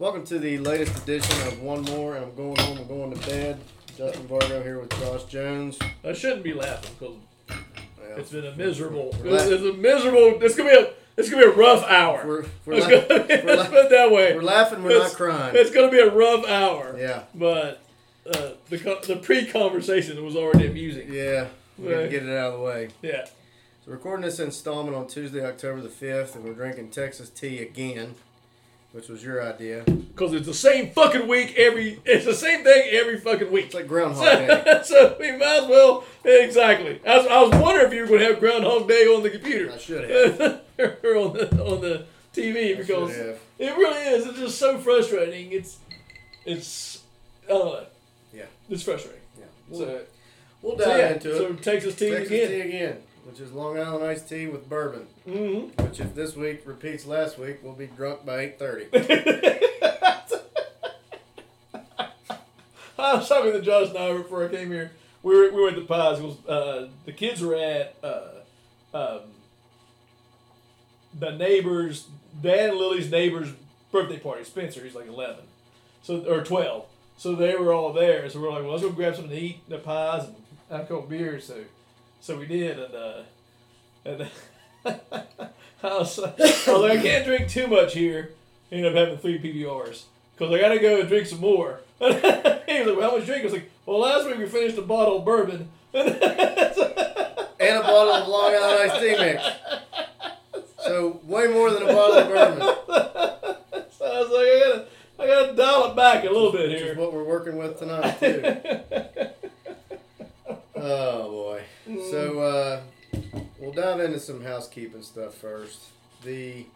Welcome to the latest edition of One More, and I'm going home. I'm going to bed. Dustin Vargo here with Josh Jones. I shouldn't be laughing because Yeah. it's been a miserable. We're It's a miserable. It's gonna be a. It's gonna be a rough hour. We're, we're, It's gonna be, let's la- put it that way. we're laughing, we're It's- not crying. It's gonna be a rough hour. Yeah, But uh, the the pre conversation was already amusing. yeah. We to Right. get it out of the way. Yeah. So, recording this installment on Tuesday, October the 5th, and we're drinking Texas tea again, which was your idea. Because it's the same fucking week every. It's the same thing every fucking week. It's like Groundhog Day. So, so we might as well exactly. I was, I was wondering if you were going to have Groundhog Day on the computer I should have. or on the on the TV I because it really is. It's just so frustrating. It's it's I don't know. Yeah. It's frustrating. Yeah. We'll, So, we'll so dive yeah. into So it. Texas tea Texas again. tea again, which is Long Island iced tea with bourbon. Mm-hmm. Which, if this week repeats last week, we'll be drunk by 8.30. I was talking to Josh and I before I came here. We were, we went to Pies. It was, uh, the kids were at uh, um, the neighbor's, Dan and Lily's neighbor's birthday party. Spencer, he's like 11. So Or 12. So they were all there. So we're like, well, let's go grab something to eat, the pies, and have a couple beers. So so we did. And, uh, and I, was, I was like, I can't drink too much here. Ended up having three PBRs. Because I got to go and drink some more. he was like, well, how much drink? I was like, well, last week we finished a bottle of bourbon. and a bottle of Long Island iced tea mix. So, way more than a bottle of bourbon. so I was like, I gotta, I gotta dial it back a little bit Which is here. what we're working with tonight, too. Oh, boy. So, uh, we'll dive into some housekeeping stuff first. The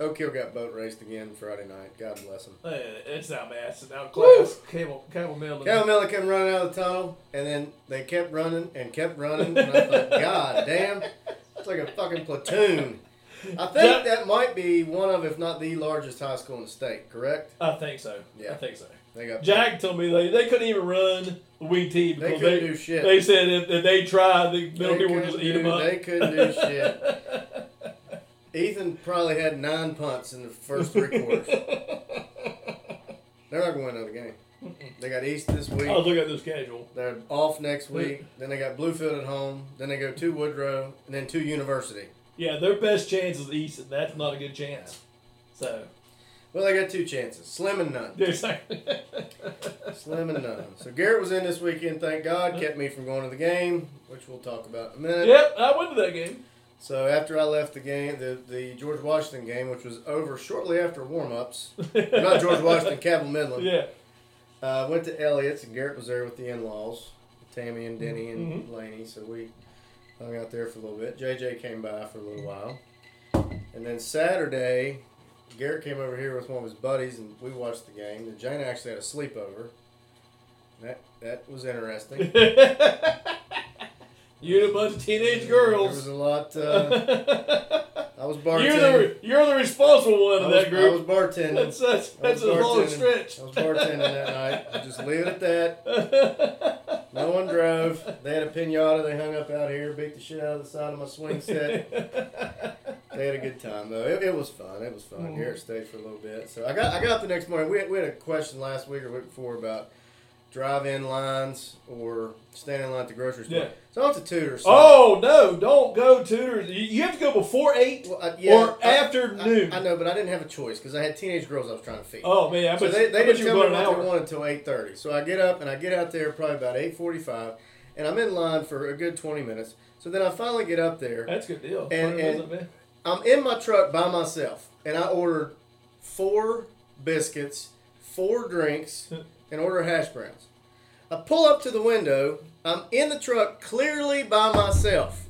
Oak Hill got boat raced again Friday night. God bless them. Hey, it's not bad. It's out class. Cable, cable mill. Cal Miller came running out of the tunnel, and then they kept running and kept running. And I thought, God damn, it's like a fucking platoon. I think Jack- that might be one of, if not the largest high school in the state. Correct? I think so. Yeah. I think so. They got Jack told me they, they couldn't even run the wing tee They because couldn't they, do shit. they said if, if they tried, the They middle people would just eat them up. They couldn't do shit. Ethan probably had nine punts in the first three quarters. They're not going to win another game. They got East this week. I was looking at the schedule. They're off next week. Then they got Bluefield at home. Then they go to Woodrow, and then to University. Yeah, their best chance is East, and that's not a good chance. So, Well, they got two chances, slim and none. exactly. Slim and none. So Garrett was in this weekend. Thank God, kept me from going to the game, which we'll talk about in a minute. yep, I went to that game. So after I left the game, the the George Washington game, which was over shortly after warm-ups, not George Washington, Cabell Midland. Yeah. Uh, went to Elliott's and Garrett was there with the in-laws, Tammy and Denny and Mm-hmm. Laney. So we hung out there for a little bit. JJ came by for a little while, and then Saturday, Garrett came over here with one of his buddies and we watched the game. And Jane actually had a sleepover. That that was interesting. you and a bunch of teenage girls. There was a lot. Uh, I was you're the you're the responsible one I of was, that I was group. bartending. That's that's, that's I a was long bartending. stretch. I was bartending that night. I'll just leave it at that. No one drove. They had a pinata they hung up out here, beat the shit out of the side of my swing set. They had a good time though. It, it was fun. It was fun. Mhm. Garrett stayed for a little bit. So I got I got up the next morning. We had, we had a question last week or week before about drive-in lines or standing in line at the grocery store. Yeah. So I went to Tudor. So, Oh no! Don't go Tudor. You have to go before eight well, I, yeah, or I- after I, noon. I know, but I didn't have a choice because I had teenage girls I was trying to feed. Oh man, I So bet, they, they didn't tell me what they wanted until eight thirty. So I get up and I get out there probably about eight forty five, and I'm in line for a good twenty minutes. So then I finally get up there. That's a good deal. And- and-? I'm in my truck by myself, and I ordered four biscuits, four drinks, and order hash browns. I pull up to the window. I'm in the truck clearly by myself.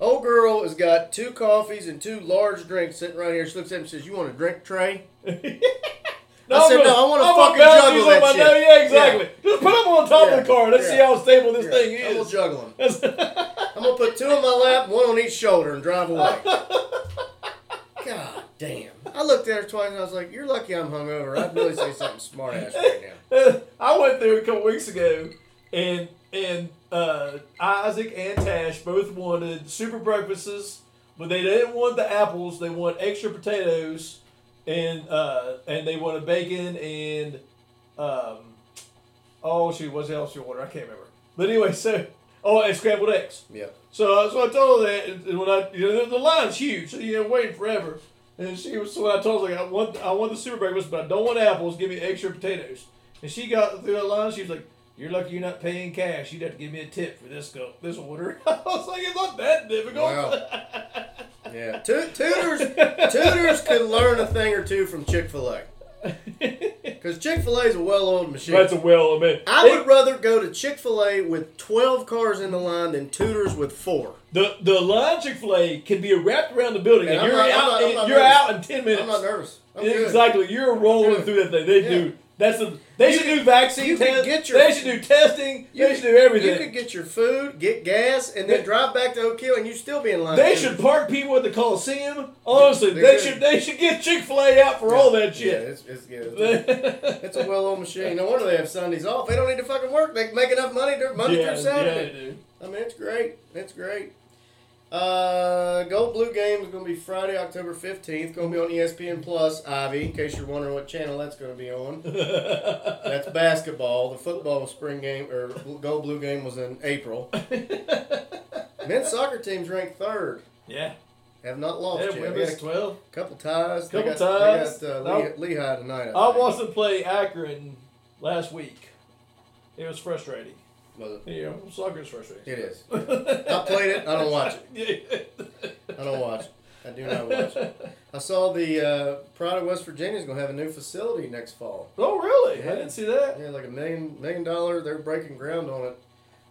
Old girl has got two coffees and two large drinks sitting right here. She looks at me and says, "You want a drink tray?" I said, I'm no, I wanna I'm fucking juggle that shit. nose. Yeah, exactly. Just put them on top Yeah, of the car. Let's see how stable this Yeah, thing I'm gonna is. juggle them. I'm gonna put two on my lap, one on each shoulder, and drive away. God damn! I looked at her twice and I was like, "You're lucky I'm hungover. I'd really say something smart ass right now." I went there a couple weeks ago, and and uh, Isaac and Tash both wanted super breakfasts, but they didn't want the apples. They want extra potatoes and uh, and they wanted bacon and um, oh shoot, what's else you order? I can't remember. But anyway, so oh, and scrambled eggs. Yeah. So, so I told her that, and when I, you know, the, the line's huge, so you know, waiting forever. And she was, so when I told her, like, I want, I want the super breakfast, but I don't want apples. Give me extra potatoes. And she got through that line. She was like, "You're lucky you're not paying cash. You'd have to give me a tip for this go, this order." I was like, "It's not that difficult." Wow. Yeah. Tu- Tudor's, Tudor's could learn a thing or two from Chick Fil A. Because Chick Fil A is a well-oiled machine. That's a well, I mean, I would rather go to Chick Fil A with twelve cars in the line than Tudor's with four. the the line Chick Fil A can be wrapped around the building, and, you're not- out. not- you're nervous. out in ten minutes. I'm not nervous. I'm good. Exactly, you're rolling through that thing. They Yeah. do. That's the. They You should could- do vaccine tests. get your- they should do testing. You they should do everything. You could get your food, get gas, and then drive back to Oak Hill, and you still be in line. They should park people at the Coliseum. Honestly, They they, could. should. They should get Chick Fil A out for all that Yeah, shit. it's, it's, yeah, it's, it's a well-oiled machine. No wonder they have Sundays off. They don't need to fucking work. They make enough money to, Monday yeah, through yeah, Saturday. they do. I mean, it's great. It's great. Uh, Gold Blue game is going to be Friday, October 15th. Going to be on ESPN Plus, Ivy, in case you're wondering what channel that's going to be on. That's basketball. The football spring game, or Gold Blue game, was in April. Men's soccer team's ranked third. yeah. Have not lost Yeah, yet. We had a twelve. couple ties. They Couple got, ties. Got uh, No. Lehigh, tonight. I, I watched them play Akron last week. It was frustrating. Was it? You know, soccer is frustrating. It is. I played it. I don't watch it. Yeah. I don't watch it. I do not watch it. I saw the uh, Pride of West Virginia is going to have a new facility next fall. Oh, really? Yeah. I didn't see that. Yeah, like a million million dollar. They're breaking ground on it.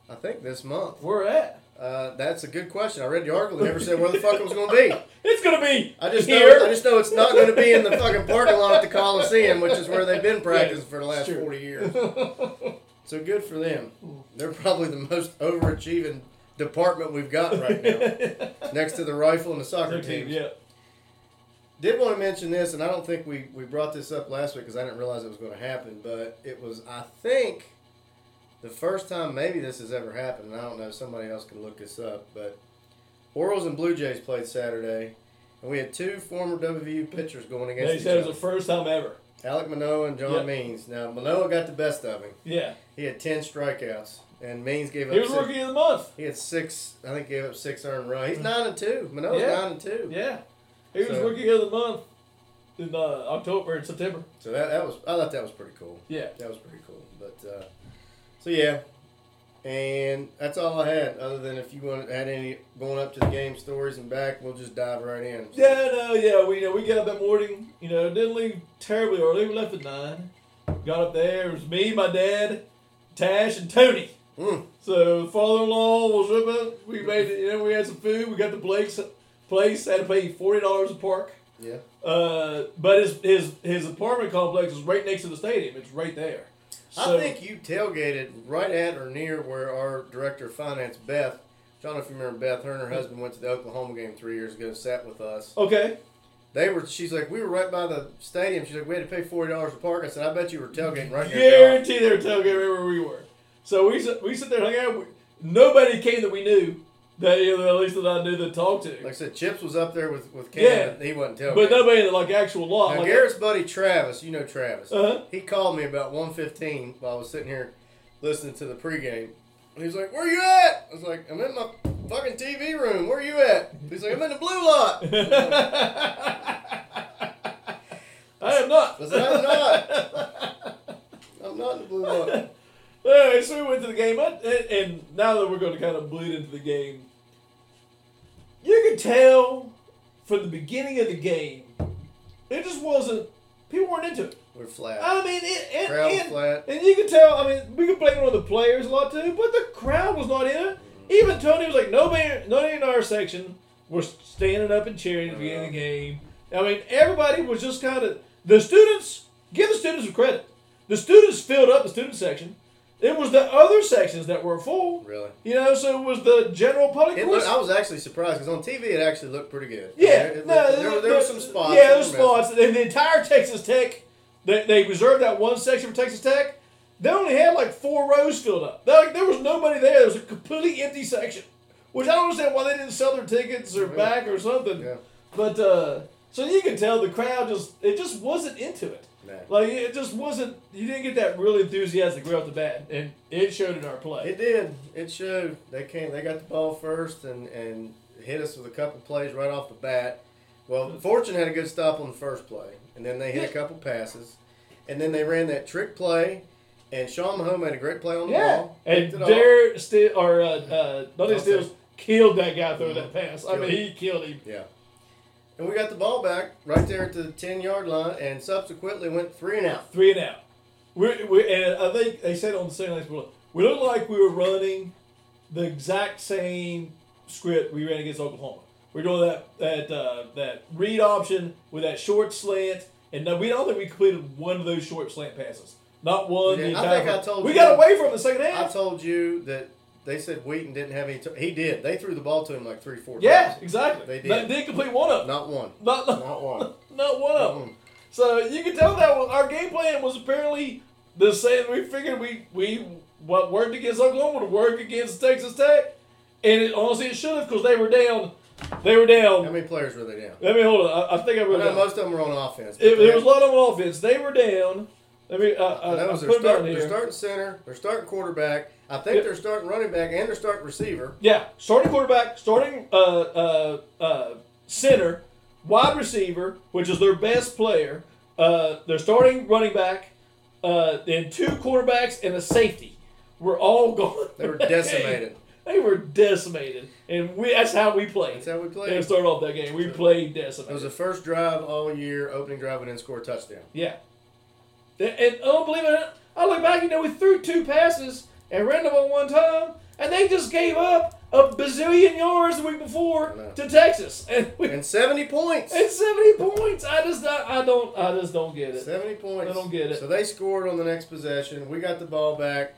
I think this month. Where at? Uh, that's a good question. I read the article. They never said where the fuck it was going to be. It's gonna be I just know. I just know it's not going to be in the fucking parking lot at the Coliseum, which is where they've been practicing for the last forty years. So good for them. They're probably the most overachieving department we've got right now, next to the rifle and the soccer team. yeah. Did want to mention this, and I don't think we, we brought this up last week because I didn't realize it was going to happen, but it was, I think, the first time maybe this has ever happened, and I don't know, somebody else can look this up, but Orioles and Blue Jays played Saturday, and we had two former WVU pitchers going against They each said it was the first time ever. Alek Manoah and John Yep. Means. Now, Manoah got the best of him. Yeah. He had 10 strikeouts, and Means gave up He was six. rookie of the month. He had six, I think, gave up six earned runs. He's 9 and 2. Manoah's Yeah. 9 and 2. Yeah. He was So- rookie of the month in uh, October and September. So that, that was, I thought that was pretty cool. Yeah. That was pretty cool. But uh, so yeah, and that's all I had. Other than if you want had any going up to the game stories and back, we'll just dive right in. Yeah, no, yeah. We you know we got up that morning. You know, didn't leave terribly early. We left at nine. Got up there. It was me, my dad, Tash, and Tony. Mm. So father-in-law was with us. We made it. You know, we had some food. We got the Blake's place. Had to pay forty dollars a park. Yeah. Uh, but his his his apartment complex is right next to the stadium. It's right there. So, I think you tailgated right at or near where our director of finance, Beth. I don't know if you remember Beth. Her and her husband went to the Oklahoma game three years ago. And sat with us. Okay. They were. She's like, we were right by the stadium. She's like, we had to pay forty dollars to park. I said, I bet you were tailgating right near. the office." Guarantee they were tailgating right where we were. So we sit, we sit there and hung out. Nobody came that we knew that you know, at least that I knew that talked to. Like I said, Chips was up there with with Cam. Yeah. He wasn't tailgating. but nobody in the like actual lot. Now, like, Garrett's buddy Travis, you know Travis. Uh-huh. He called me about 1.15 while I was sitting here listening to the pregame. And he was like, Where you at? I was like, I'm in my fucking TV room. Where are you at? He's like, I'm in the blue lot. I am not. I said, I'm not. I'm not in the blue lot. So we went to the game, I- and now that we're going to kind of bleed into the game, you could tell from the beginning of the game, it just wasn't. People weren't into it. We're flat. I mean, it, and, Crowd and, flat. and you could tell. I mean, we could blame it on the players a lot too, but the crowd was not in it. Even Tony was like, nobody, nobody in our section was standing up and cheering at the beginning of the uh-huh. game. I mean, everybody was just kind of the students. Give the students some credit. The students filled up the student section. It was the other sections that were full. Really. You know, so it was the general public. It looked, I was actually surprised because on TV it actually looked pretty good. yeah, It- no, there, there, there were some spots. Yeah, there were were spots. And the entire Texas Tech, they, they reserved that one section for Texas Tech. They only had like four rows filled up. They- like, there was nobody there. There was a completely empty section, which I don't understand why they didn't sell their tickets or Yeah. back or something. Yeah. But uh, So you can tell the crowd just it just wasn't into it. Nah. Like it just wasn't. You didn't get that really enthusiastic right off the bat, and it showed in our play. It did. It showed. They came. They got the ball first and and hit us with a couple plays right off the bat. Well, Fortune had a good stop on the first play, and then they hit a couple passes, and then they ran that trick play, and Sean Mahone had a great play on the yeah, ball. and. Dare still or uh, uh, Dante Dante. Stills killed that guy through that Mhm. pass. I mean, Killed he killed him. Yeah. And we got the ball back right there at the ten yard line, and subsequently went three and out. Three and out. We we and I think they said on the same. We looked like we were running the exact same script we ran against Oklahoma. We're doing that that uh, that read option with that short slant, and no, we don't think we completed one of those short slant passes. Not one. Yeah, I think I told we you- got away from the second half. I told you that they said Wheaton didn't have any. T- he did. They threw the ball to him like three, four yeah, times. exactly. They did. They did complete one of them. Not one. Not, not, Not one. not one of them. So you can tell that our game plan was apparently the same. We figured we we what worked against Oklahoma would work against Texas Tech, and it, honestly it should have because they were down. They were down. How many players were they down? Let me hold on. I, I think I I wrote know down. most of them were on offense. It, there was a lot on offense. They were down. Let me. Uh, uh, that was their, start, their starting center, their starting quarterback. I think Yep. their starting running back and their starting receiver. Yeah, starting quarterback, starting uh, uh, uh, center, wide receiver, which is their best player, uh, their starting running back, uh, then two quarterbacks and a safety. We're all gone. They were decimated. They were decimated, and we that's how we played. That's how we played. And played. start off that game. We played decimated. It was the first drive all year, opening drive, and then score a touchdown. Yeah. And, and oh, believe it I look back, you know, we threw two passes and ran them on one time, and they just gave up a bazillion yards the week before to Texas. And we And 70 points. And seventy points. I just I, I don't I just don't get it. 70 points. I don't get it. So they scored on the next possession. We got the ball back.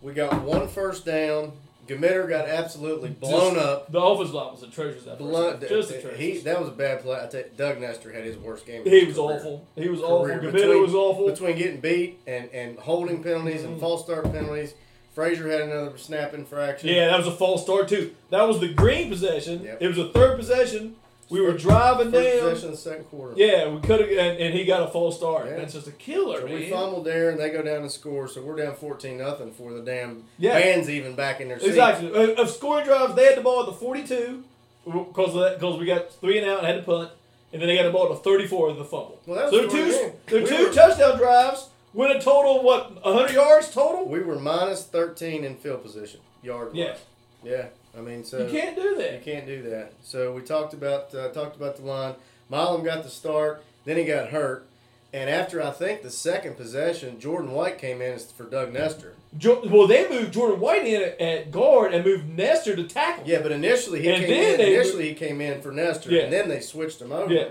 We got one first down. Gmiter got absolutely blown Just- up. The offensive line was atrocious that Blown. Just atrocious. he, that was a bad play. I tell you, Doug Nester had his worst game. He was career. awful. He was awful. Career. Gmiter Between- was awful. Between getting beat and, and holding penalties Mhm. and false start penalties, Frazier had another snap infraction. yeah, that was a false start too. That was the green possession. Yep. It was a third possession. We were driving First down. possession of the second quarter. Yeah, we could have, and, and he got a false start. Yeah. That's just a killer, So man. we fumbled there, and they go down and score. So we're down fourteen nothing for the damn Yeah. band's even back in their seats. Exactly. Uh, Of scoring drives, they had the ball at the 42 because because we got three and out and had to punt, and then they got the ball at the 34 with the fumble. Well, that so was the the two, game. the We two were- touchdown drives went a total of what 100 yards total. We were minus thirteen in field position yard. Yeah, Yeah. I mean, so you can't do that. You can't do that. So we talked about uh, talked about the line. Milum got the start, then he got hurt, and after I think the second possession, Jordan White came in for Doug Nester. Jo- well, they moved Jordan White in at, at guard and moved Nester to tackle. Yeah, but initially he And came in. Initially he came in for Nester, Yeah. and then they switched him over. Yeah.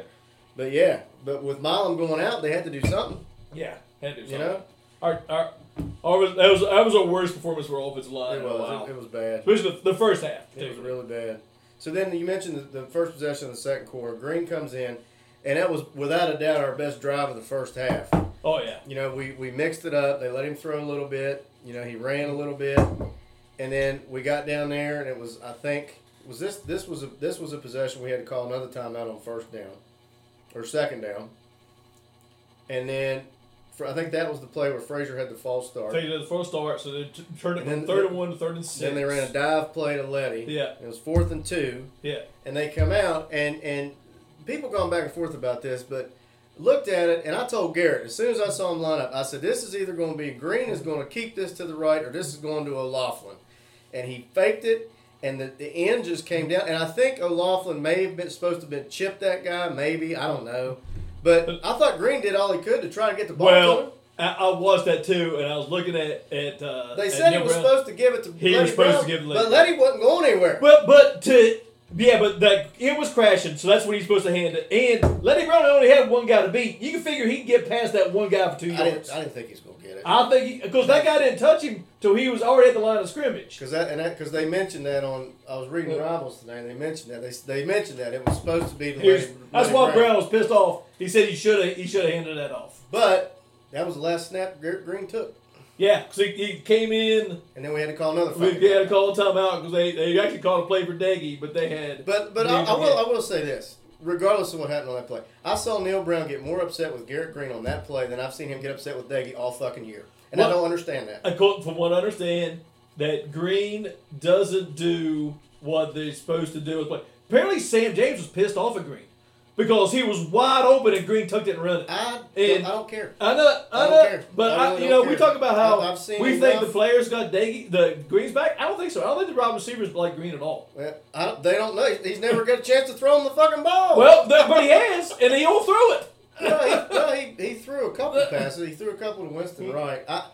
But yeah, but with Milum going out, they had to do something. Yeah, had to do You know, our, our Oh, was, that was that was our worst performance for offensive line it was it, was bad. Especially the, the first half. It was really bad. So then you mentioned the, the first possession of the second quarter. Green comes in, and that was without a doubt our best drive of the first half. Oh yeah. You know, we, we mixed it up. They let him throw a little bit. You know, he ran a little bit, and then we got down there, and it was I think was this this was a this was a possession we had to call another timeout on first down, or second down, and then I think that was the play where Frazier had the false start. It to the first start, so they t- turned it And from then- third and one to third and six. Then they ran a dive play to Leddie. Yeah. It was fourth and two. Yeah. and they come out and and people gone back and forth about this, but looked at it and I told Garrett as soon as I saw him line up, I said this is either going to be Green is going to keep this to the right or this is going to O'Laughlin, and he faked it. And the, the end just came down, and I think O'Laughlin may have been supposed to have been chipped that guy, maybe I don't know, but I thought Green did all he could to try to get the ball to him. Well, I, I watched that too, and I was looking at at. Uh, They at said he Neal was Brown. supposed to give it to He Leddie was supposed Brown, to give it to but Leddie. Leddie wasn't going anywhere. But but to yeah, but that it was crashing, so that's what he's supposed to hand it. And Leddie Brown only had one guy to beat. You can figure he can get past that one guy for two I yards. didn't, I didn't think he's going to get it. I think because that guy didn't touch him till he was already at the line of scrimmage. Because that and that because they mentioned that on I was reading Yeah. Rivals today and they mentioned that they they mentioned that it was supposed to be the Lenny- that's Lenny why Brown was pissed off. He said he should have he should have handed that off. But that was the last snap Green took, Yeah, because he, he came in. and then we had to call another. We fucking had to call a timeout because they, they actually called a play for Doege, but they had. But but I, I will I will say this: regardless of what happened on that play, I saw Neal Brown get more upset with Garrett Green on that play than I've seen him get upset with Doege all fucking year, and I don't understand that. According- From what I understand, that Green doesn't do what they're supposed to do with play. Apparently, Sam James was pissed off at Green because he was wide open and Green tucked it and run it. I, And- I don't care. I know, I, I don't know, care. but I I you don't know, we talk about how I've- I've seen we think the players got Doege, the Greens back. I don't think so. I don't think the wide receivers like Green at all. Well, I don't, they don't know. He's never got a chance to throw him the fucking ball. Well, but he has, and he'll throw it. no, he, no, he, he threw a couple of passes. He threw a couple to Winston Wright. I,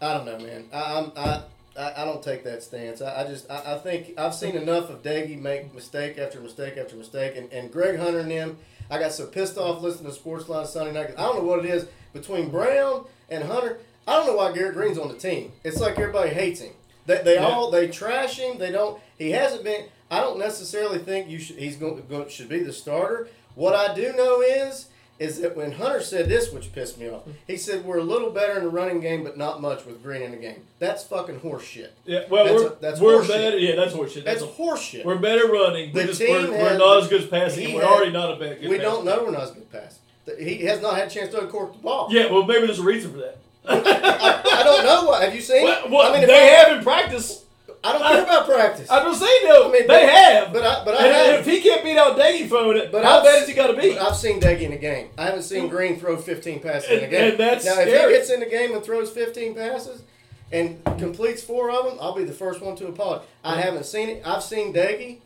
I don't know, man. I, I'm, I, I, I don't take that stance. I, I just, I, I think I've seen enough of Doege make mistake after mistake after mistake, and, and Greg Hunter and them. I got so pissed off listening to Sportsline Sunday night. I don't know what it is between Brown and Hunter. I don't know why Garrett Green's on the team. It's like everybody hates him. They, they Yeah. all they trash him. They don't. He hasn't been. I don't necessarily think you should. He's going, going should be the starter. What I do know is is that when Hunter said this, which pissed me off, he said we're a little better in the running game, but not much with Green in the game. That's fucking horseshit. Yeah, well, That's we're, a- that's we're horseshit. better. Yeah, that's horseshit. That's That's, horseshit. we're better running. The just, team we're, we're not as good as passing. and We're had- already not a bad good we don't know we're not as good pass. He has not had a chance to uncork the ball. Yeah, well, maybe there's a reason for that. I, I don't know what. Have you seen? Well, well, I mean, if they I, have in practice. I don't care about practice. I'm just saying though, I mean, they but- have. but I- but I and have- if he can't beat out Doege throwing it, But how I've- bad has he got to be? I've seen Doege in a game. I haven't seen Green throw 15 passes in a game. and that's now, if he gets in the game and throws 15 passes and completes four of them, I'll be the first one to apologize. I mm-hmm. haven't seen it. I've seen Doege.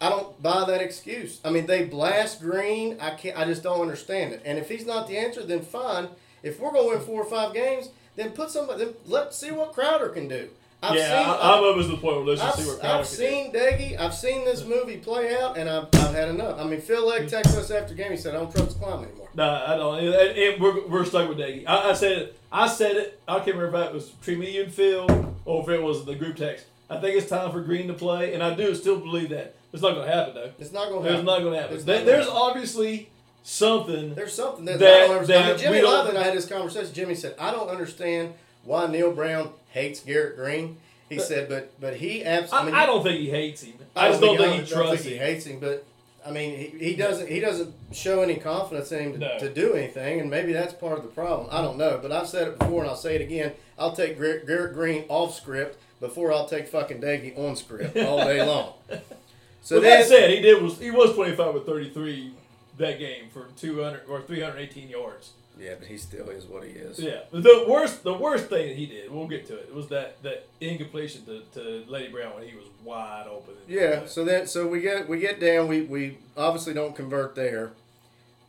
I don't buy that excuse. I mean, they blast Green. I can't. I just don't understand it. And if he's not the answer, then fine. If we're going to win four or five games, then put somebody. Then let's see what Crowder can do. I've yeah, seen, I, I'm almost to the point where let's just I've, see what I've seen Doege. I've seen this movie play out, and I've, I've had enough. I mean, Phil Legg texted us after game. He said, "I don't trust climb anymore." do. Nah, I don't. And, and we're, we're stuck with Doege. I, I said it. I said it. I can't remember if it was between me and Phil or if it was the group text. I think it's time for Green to play, and I do still believe that. It's not going to happen though. It's not going to happen. It's not going to happen. There- there's happen. obviously something. There's something that, That- I don't understand. I mean, that Jimmy we don't- Love and I had this conversation. Jimmy said, "I don't understand why Neal Brown hates Garrett Green." He said, "But but he I, absolutely." I don't think he hates him. I, just don't think he trusts him. he him. hates him, but I mean, he, he doesn't he doesn't show any confidence in him to, No. to do anything, and maybe that's part of the problem. I don't know, but I've said it before, and I'll say it again. I'll take Garrett, Garrett Green off script before I'll take fucking Doege on script all day long. So then, that said, he did was he was 25 with 33 that game for 200 or 318 yards. Yeah, but he still is what he is. Yeah, the worst the worst thing that he did, we'll get to it, was that that incompletion to, to Leddie Brown when he was wide open. Yeah, so then so we get we get down. We we obviously don't convert there,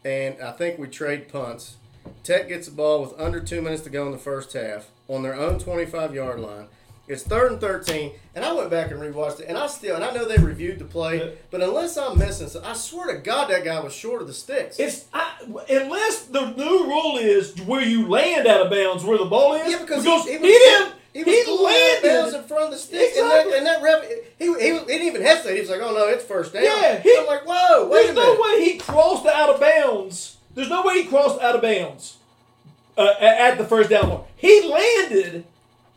and I think we trade punts. Tech gets the ball with under two minutes to go in the first half on their own twenty-five yard line. It's third and thirteen, and I went back and rewatched it, and I still and I know they reviewed the play, but unless I'm missing, so I swear to God that guy was short of the sticks. It's I, unless the new rule is where you land out of bounds where the ball is. yeah, because, because he, he, he, didn't. He, He, was out of bounds landed. in front of the sticks, Exactly. and that and that ref he, he, he didn't even hesitate. He was like, "Oh no, it's first down." Yeah, he- I'm like, "Whoa, wait There's a minute." no way he crossed out of bounds. There's no way he crossed out of bounds uh, at the first down mark. He landed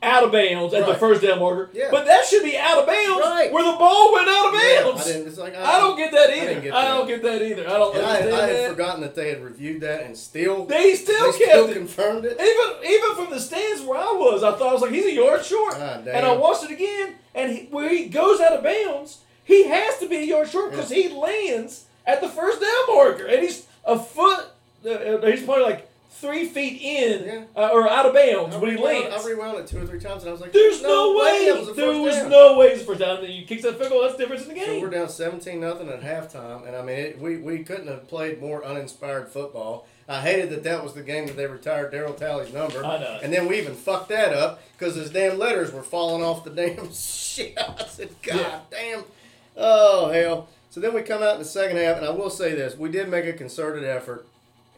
out of bounds at the first down marker, Yeah. but that should be out of bounds Right. where the ball went out of Yeah, bounds. I didn't. It's like I don't get that either. didn't get I don't get that either. I don't I, I had that. forgotten that they had reviewed that and still They still they kept still it. confirmed it. Even even from the stands where I was, I thought I was like, he's a yard short. Ah, and I watched it again, and he, where he goes out of bounds, he has to be a yard short because he lands at the first down marker, and he's a foot. Uh, uh, he's probably like three feet in Yeah. uh, or out of bounds I when he lands. I rewound it two or three times and I was like, There's no, way. that was the there was down. no way it's first down. Then you kick that field goal. That's the difference in the So game. we're down seventeen nothing at halftime, and I mean, it, we we couldn't have played more uninspired football. I hated that that was the game that they retired Daryl Talley's number. I know. And then we even fucked that up because his damn letters were falling off the damn shit. I said, God Yeah. damn. Oh, hell. So then we come out in the second half, and I will say this. We did make a concerted effort,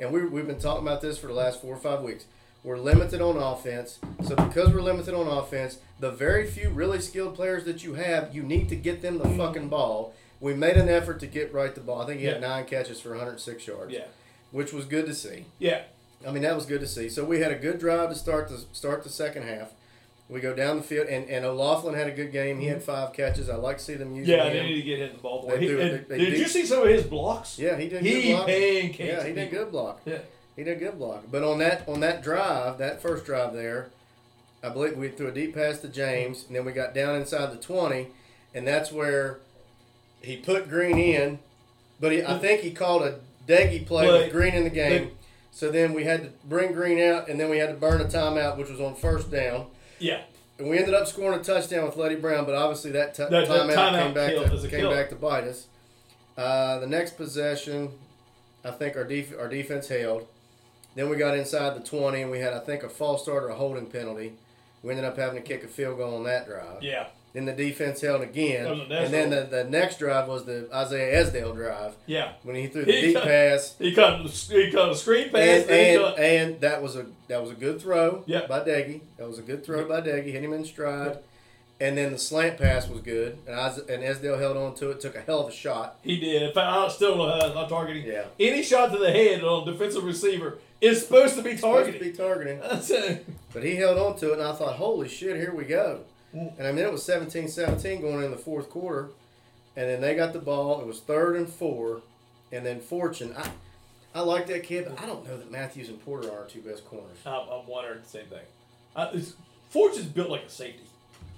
and we, we've been talking about this for the last four or five weeks. We're limited on offense. So because we're limited on offense, the very few really skilled players that you have, you need to get them the Mm-hmm. fucking ball. We made an effort to get right the ball. I think he had nine catches for 106 yards, Yeah, which was good to see. yeah. I mean, that was good to see. So we had a good drive to start the start the second half. We go down the field, and, and O'Laughlin had a good game. He had five catches. I like to see them use. Yeah, they him. need to get him the ball They He, and they- they Did you see some of his blocks? Yeah, he did He good block. pancaked Yeah, he did good block. Yeah. He did a good block. But on that on that drive, that first drive there, I believe we threw a deep pass to James, and then we got down inside the twenty, and that's where he put Green in. But he, I think he called a Doege play, Play. with Green in the game. They- so then we had to bring Green out, and then we had to burn a timeout, which was on first down. Yeah. And we ended up scoring a touchdown with Leddie Brown, but obviously that, t- That- timeout, timeout came back to came back to bite us. Uh, the next possession, I think our def- our defense held. Then we got inside the twenty, and we had I think a false start or a holding penalty. We ended up having to kick a field goal on that drive. Yeah. Then the defense held again, and then the, the next drive was the Isaiah Esdale drive Yeah. when he threw the He deep cut- pass. He cut he cut a screen pass. And, and, cut- and that was a that was a good throw Yeah. by Doege. That was a good throw by Doege. Hit him in stride. And then the slant pass was good, and I and Esdale held on to it. Took a hell of a shot. he did. In fact, I still how it's targeting. Yeah, Any shot to the head on a defensive receiver is supposed to be supposed to targeting. be targeting, but he held on to it, and I thought, holy shit, here we go. And I mean, it was 17-17 going in the fourth quarter, and then they got the ball. It was third and four, and then Fortune. I I like that kid, but I don't know that Matthews and Porter are our two best corners. I'm, I'm wondering the same thing. I, Fortune's built like a safety.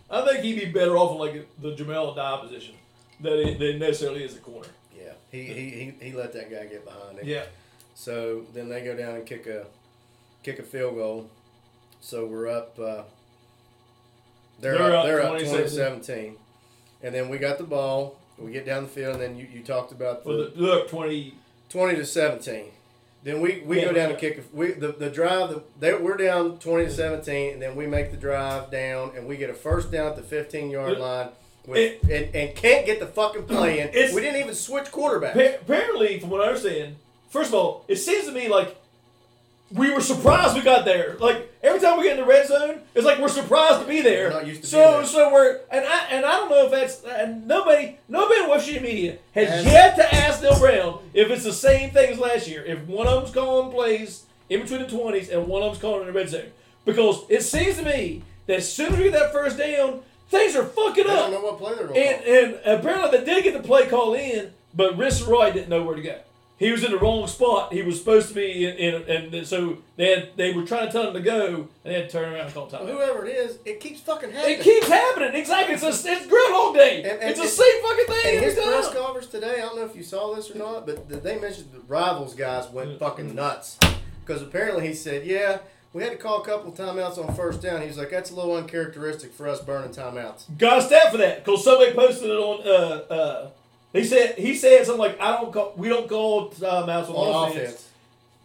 I think he'd be better off in like the Jamel die position than, he, than necessarily is a corner. Yeah, he, he, he, he let that guy get behind him. Yeah. So then they go down and kick a kick a field goal. So we're up. Uh, they're, They're up. They're up 20-17. 2017. And then we got the ball. We get down the field, and then you, you talked about the the look twenty. 20 to 17. Then we, we Yeah, go down and kick. A, we the, the drive. The, they, we're down 20 to 17, and then we make the drive down, and we get a first down at the 15 yard line. With, and, and can't get the fucking play in. We didn't even switch quarterbacks. Pa- apparently, from what I understand, first of all, it seems to me like we were surprised we got there. Like every time we get in the red zone, it's like we're surprised to be there. We're not used to so there. so we're and I and I don't know if that's and nobody nobody in Washington media has yet to ask Neal Brown if it's the same thing as last year. If one of them's calling plays in between the twenties and one of them's calling in the red zone, because it seems to me that as soon as we get that first down, things are fucking up. don't know what play they're going And, and apparently they did get the play call in, but Riss Roy didn't know where to go. He was in the wrong spot. He was supposed to be in, in and so they had, they were trying to tell him to go, and they had to turn around and call time. Whoever it is, it keeps fucking happening. It keeps happening. Exactly. It's, a, it's Groundhog Day. And- and it's the same fucking thing And his press time. conference today, I don't know if you saw this or not, but they mentioned the rivals guys went fucking nuts because apparently he said, "Yeah, we had to call a couple timeouts on first down." He was like, "That's a little uncharacteristic for us burning timeouts." Got a stat for that because somebody posted it on. Uh, uh, he said he said something like, "I don't call. We don't call timeouts on, On offense. offense,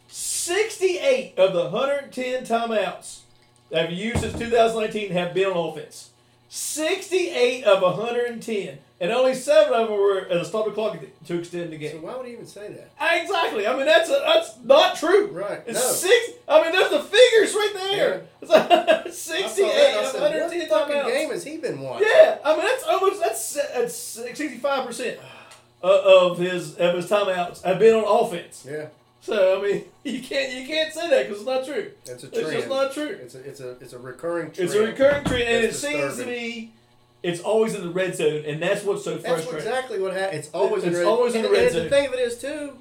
68 of the 110 timeouts that have used since 2019 have been on offense. 68 of 110. And only seven of them were at the of the clock to extend the game. so why would he even say that? Exactly. I mean, that's that's not true. Right? It's no. six. I mean, there's the figures right there. It's like I saw 68 that and of said, 110 what fucking timeouts. game has he been watching? Yeah, I mean that's almost that's that's 65 percent Uh, of his of his timeouts have been on offense. Yeah, So I mean, you can't you can't say that because it's not true. it's a It's just not true. It's a it's a it's a recurring trend. It's a recurring trend, and it That's seems to me it's always in the red zone, and that's what's so That's frustrating. exactly what happened. It's always in It's the red. always in and, the red and zone. And the thing of it is too,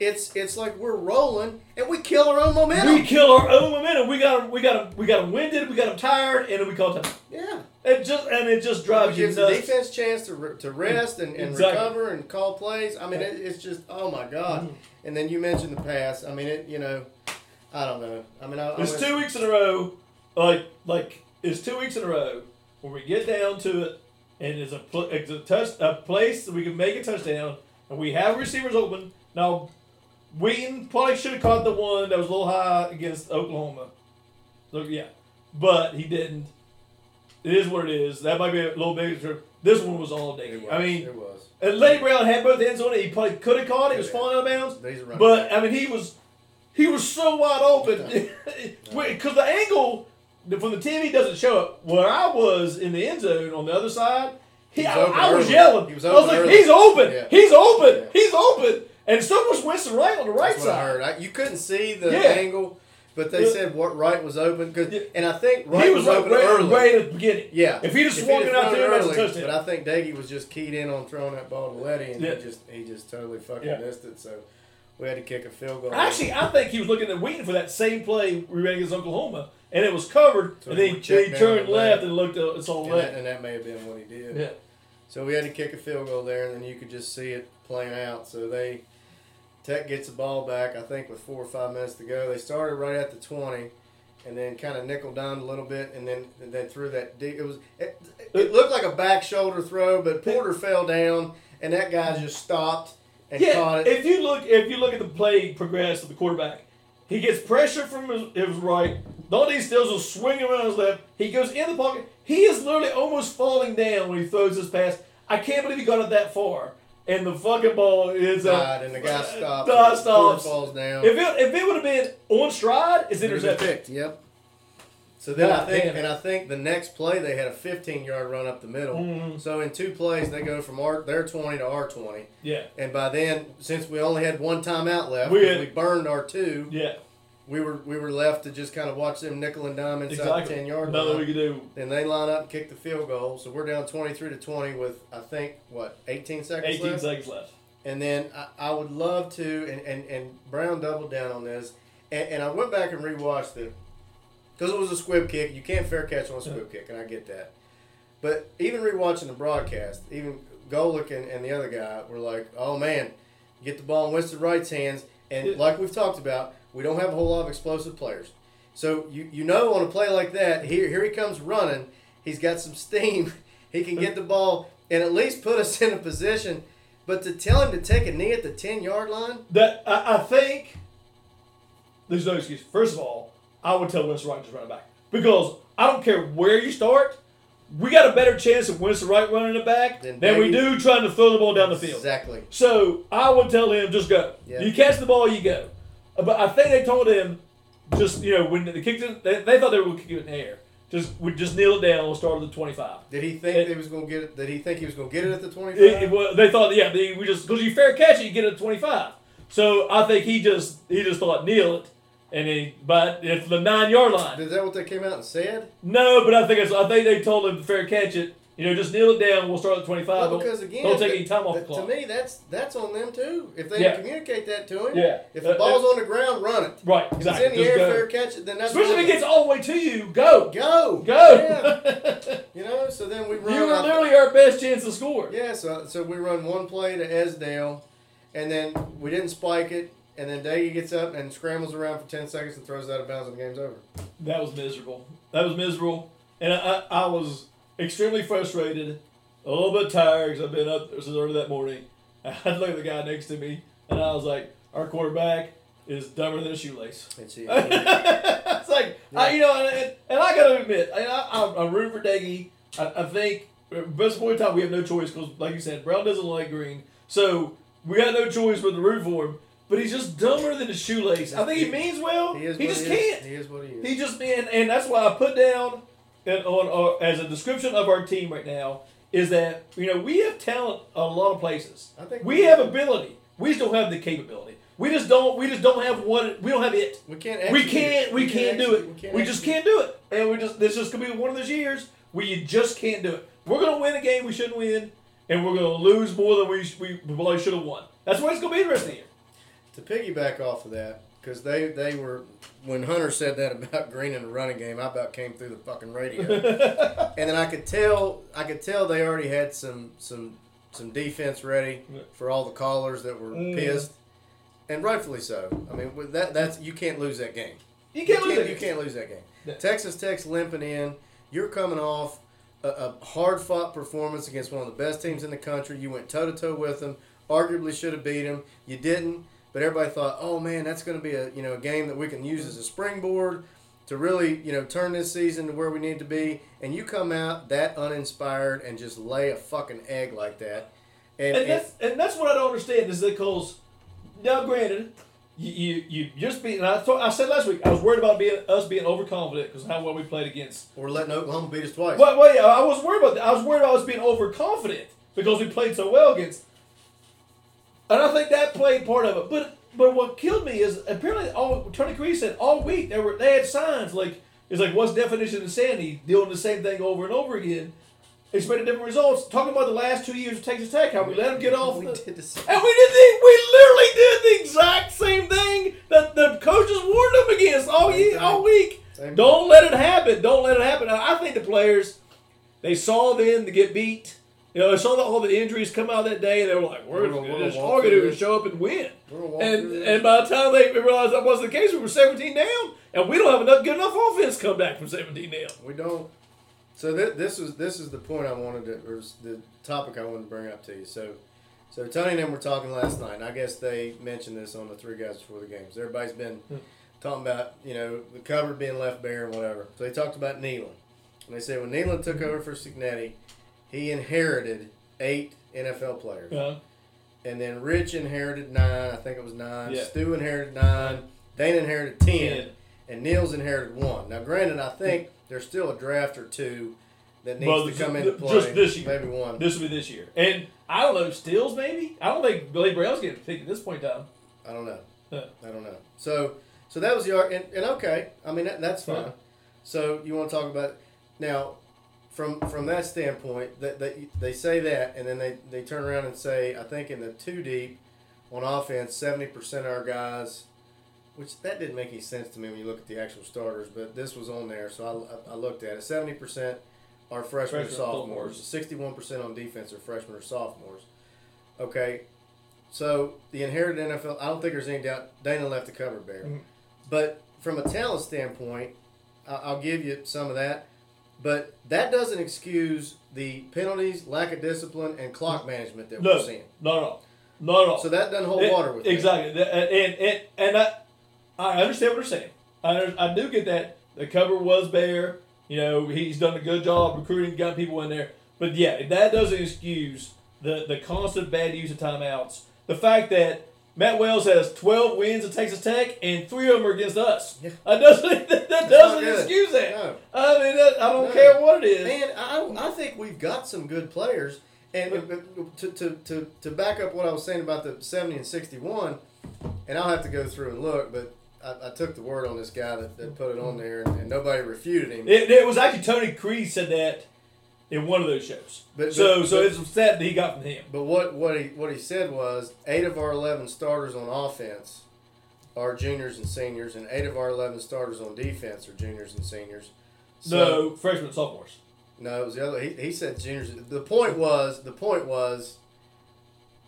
it's it's like we're rolling and we kill our own momentum. We kill our own momentum. We got we got we got them winded. We got them tired, and then we call time. yeah. It just and it just It drives you gives the defense chance to, re- to rest and, and Exactly. recover and call plays. I mean, it, it's just oh my god. Mhm. And then you mentioned the pass. I mean, it you know, I don't know. I mean, I, I It's went- two weeks in a row, like like it's two weeks in a row where we get down to it, and it's a pl- it's a touch a place that we can make a touchdown, and we have receivers open. Now, Wheaton probably should have caught the one that was a little high against Oklahoma. So yeah, but he didn't. It is what it is. That might be a little bigger. This one was all day. Was, I mean, it was. and Leddie Brown had both ends on it. He probably could have caught it. He was falling out of bounds. But he's a running But back. I mean, he was he was so wide open because the angle from the TV doesn't show it. Where I was in the end zone on the other side, he, He was I, open I was yelling. Was I was open like. "He's open! Yeah. He's open! Yeah. He's open!" And so was Winston Wright on the right I side. heard. I, you couldn't see the Yeah. angle, But they said what Wright was open, cause, and I think Wright he was, was, open right, early. right at the beginning. Yeah, If he'd have swung it out there, that's a early. But I think Doege was just keyed in on throwing that ball to Leddie, and Yeah. he just he just totally fucking Yeah. missed it. So we had to kick a field goal. Actually, I think he was looking at waiting for that same play we ran against Oklahoma, and it was covered, So and then he he, he turned the left and looked. Uh, it's all and, that, left. and that may have been what he did. Yeah. So we had to kick a field goal there, and then you could just see it playing out. So they Tech gets the ball back. I think with four or five minutes to go, they started right at the twenty, and then kind of nickel down a little bit, and then and then threw that. Deep, it was it, it looked like a back shoulder throw, but Porter fell down, and that guy just stopped and Yeah, caught it. if you look, if you look at the play progress of the quarterback, he gets pressure from his, his right. Dante Stills will swing around his left. He goes in the pocket. He is literally almost falling down when he throws his pass. I can't believe he got it that far. And the fucking ball is uh, died, and the guy stops. Guy and stops. Falls down. If it if it would have been on stride, it's intercepted. picked. Yep. So then I think, and I think the next play they had a 15 yard run up the middle. Mhm. So in two plays they go from our their 20 to our 20, Yeah, and by then since we only had one timeout left, We 'cause had- we burned our two, yeah, we were we were left to just kind of watch them nickel and dime inside exactly. the 10 yard Nothing we line. could do. Then they line up and kick the field goal, so we're down 23 to 20 with I think what 18 seconds 18 left. seconds left. And then I, I would love to, and, and, and Brown doubled down on this, and, and I went back and rewatched it because it was a squib kick. You can't fair catch on a squib kick, and I get that. But even rewatching the broadcast, even Golick and, and the other guy were like, "Oh man, get the ball in Winston Wright's hands." And Yeah. like we've talked about, we don't have a whole lot of explosive players. So you you know on a play like that, here here he comes running. He's got some steam. He can get the ball and at least put us in a position. But to tell him to take a knee at the ten yard line, That I, I think there's no excuse. First of all, I would tell Winston Wright just run it back because I don't care where you start. We got a better chance of Winston Wright running it back than we do trying to throw the ball down the field. exactly. So I would tell him just go. You catch the ball, you go. But I think they told him just you know when they kicked it, they, they thought they were going to kick it in the air. Just would just kneel it down. We'll start at the twenty-five. Did he think It- he was going to get it? Did he think he was going to get it at the twenty five? It, it five? was, they thought, yeah, they, we just because you fair catch it, you get it at twenty five. So I think he just he just thought kneel it, and he but it's the nine yard line. Is that what they came out and said? No, but I think it's, I think they told him to fair catch it. You know, just kneel it down. We'll start at twenty five. Well, because again, don't take that- any time off the that- clock. To me, that's that's on them too. If they Yeah. communicate that to him, Yeah. If the Uh, ball's on the ground, run it. right, If exactly. it's in the Just air, fair catch it. Then that's Especially if it gets all the way to you, go, go, go. Yeah. You know, so then we run. you were literally our best chance to score. Yeah, so so we run one play to Esdale, and then we didn't spike it, and then Doege gets up and scrambles around for ten seconds and throws it out of bounds, and the game's over. That was miserable. That was miserable, and I, I, I was extremely frustrated, a little bit tired because I've been up since early that morning. I looked at the guy next to me, and I was like, "Our quarterback is dumber than a shoelace." She, it's like I, you know, and, and I gotta admit, I, I, I'm rooting for Doege. I, I think at best point in time we have no choice because, like you said, Brown doesn't like green, so we got no choice but to root for him. But he's just dumber than a shoelace. I think he means well. he is. He just he can't. He is what he is. He just and, and that's why I put down and on uh, as a description of our team right now is that you know we have talent a lot of places. I think We have ability. We just don't have the capability. We just don't. We just don't have what. We don't have it. We can't. We can't. We can't do it. We just can't do it. And we just. This is gonna be one of those years where you just can't do it. We're gonna win a game we shouldn't win, and we're gonna lose more than we we probably should have won. That's what it's gonna be the rest of the year. To piggyback off of that, because they they were when Hunter said that about Green in the running game, I about came through the fucking radio, and then I could tell I could tell they already had some some some defense ready for all the callers that were Mm. pissed, and rightfully so. I mean with that that's you can't lose that game. You can't lose you it. You can't lose that game. Yeah. Texas Tech's limping in. You're coming off a, a hard fought performance against one of the best teams in the country. You went toe to toe with them. Arguably should have beat them. You didn't. But everybody thought, oh man, that's going to be a you know a game that we can use as a springboard to really you know turn this season to where we need to be. And you come out that uninspired and just lay a fucking egg like that. And, and that's and that's what I don't understand is because now granted you you, you just be and I thought I said last week I was worried about being us being overconfident because how well we played against we're letting Oklahoma beat us twice. well, well yeah I was worried about that I was worried about us being overconfident because we played so well against and I think that played part of it but but what killed me is apparently all Tony Creed said all week they were they had signs like it's like what's definition of insanity? Doing the same thing over and over again, expecting different results. Talking about the last two years of Texas Tech, how we let them get off We the, did the same. and we did the, we literally did the exact same thing that the coaches warned them against all Same year, all week. Same Don't let it happen. Don't let it happen. I I think the players, they saw then to get beat. You know, they saw that all the injuries come out that day, and they were like, "We're, We're just all gonna do is show up and win." We're gonna walk And and by the time they realized that wasn't the case, we were 17 down, and we don't have enough good enough offense to come back from 17 down. We don't. So th- this is this is the point I wanted to, or the topic I wanted to bring up to you. So, so Tony and them were talking last night, and I guess they mentioned this on the three guys before the games. Everybody's been Hmm. talking about you know the cover being left bare and whatever. So they talked about Nehlen, and they said when Nehlen took over for Cignetti, he inherited eight NFL players, Uh, and then Rich inherited nine. I think it was nine. Yeah. Stu inherited nine. Dana inherited ten and- and Neal's inherited one. Now, granted, I think there's still a draft or two that needs Well, to come into play. just this year. maybe one. this will be this year, and I don't know Stills maybe. I don't think Leddie Brown's getting picked at this point in time. I don't know. I don't know. So, so that was the art, and, and okay. I mean, that, that's fine. So you want to talk about now, from from that standpoint, that they, they say that, and then they they turn around and say, I think in the two deep on offense, seventy percent of our guys. Which that didn't make any sense to me when you look at the actual starters, but this was on there, so I, I looked at it. Seventy percent are freshmen or Freshmen, sophomores. sophomores. Sixty-one percent on defense are freshmen or sophomores. Okay, so the inherited NFL, I don't think there's any doubt Dana left the cover bare. Mhm. But from a talent standpoint, I- I'll give you some of that. But that doesn't excuse the penalties, lack of discipline, and clock management that No, we're seeing. No, no, no, no. So that doesn't hold It- water with me. exactly. That- And and and I, I understand what they're saying. I I do get that the cover was bare. You know, he's done a good job recruiting, got people in there. But yeah, that doesn't excuse the the constant bad use of timeouts. The fact that Matt Wells has 12 wins at Texas Tech and three of them are against us. Yeah. That doesn't that, not doesn't excuse that. No. I mean, that, I don't No. care what it is. And I, I think we've got some good players. And to, to, to, to back up what I was saying about the 70 and 61, and I'll have to go through and look, but I, I took the word on this guy that, that put it on mm-hmm. there, and, and nobody refuted him. It, it was actually Tony Creed said that in one of those shows. But- so but- so it's a stat that he got from him. But what, what he what he said was eight of our eleven starters on offense are juniors and seniors, and eight of our eleven starters on defense are juniors and seniors. no, freshmen and sophomores. no, it was the other. He, he said juniors. The point was the point was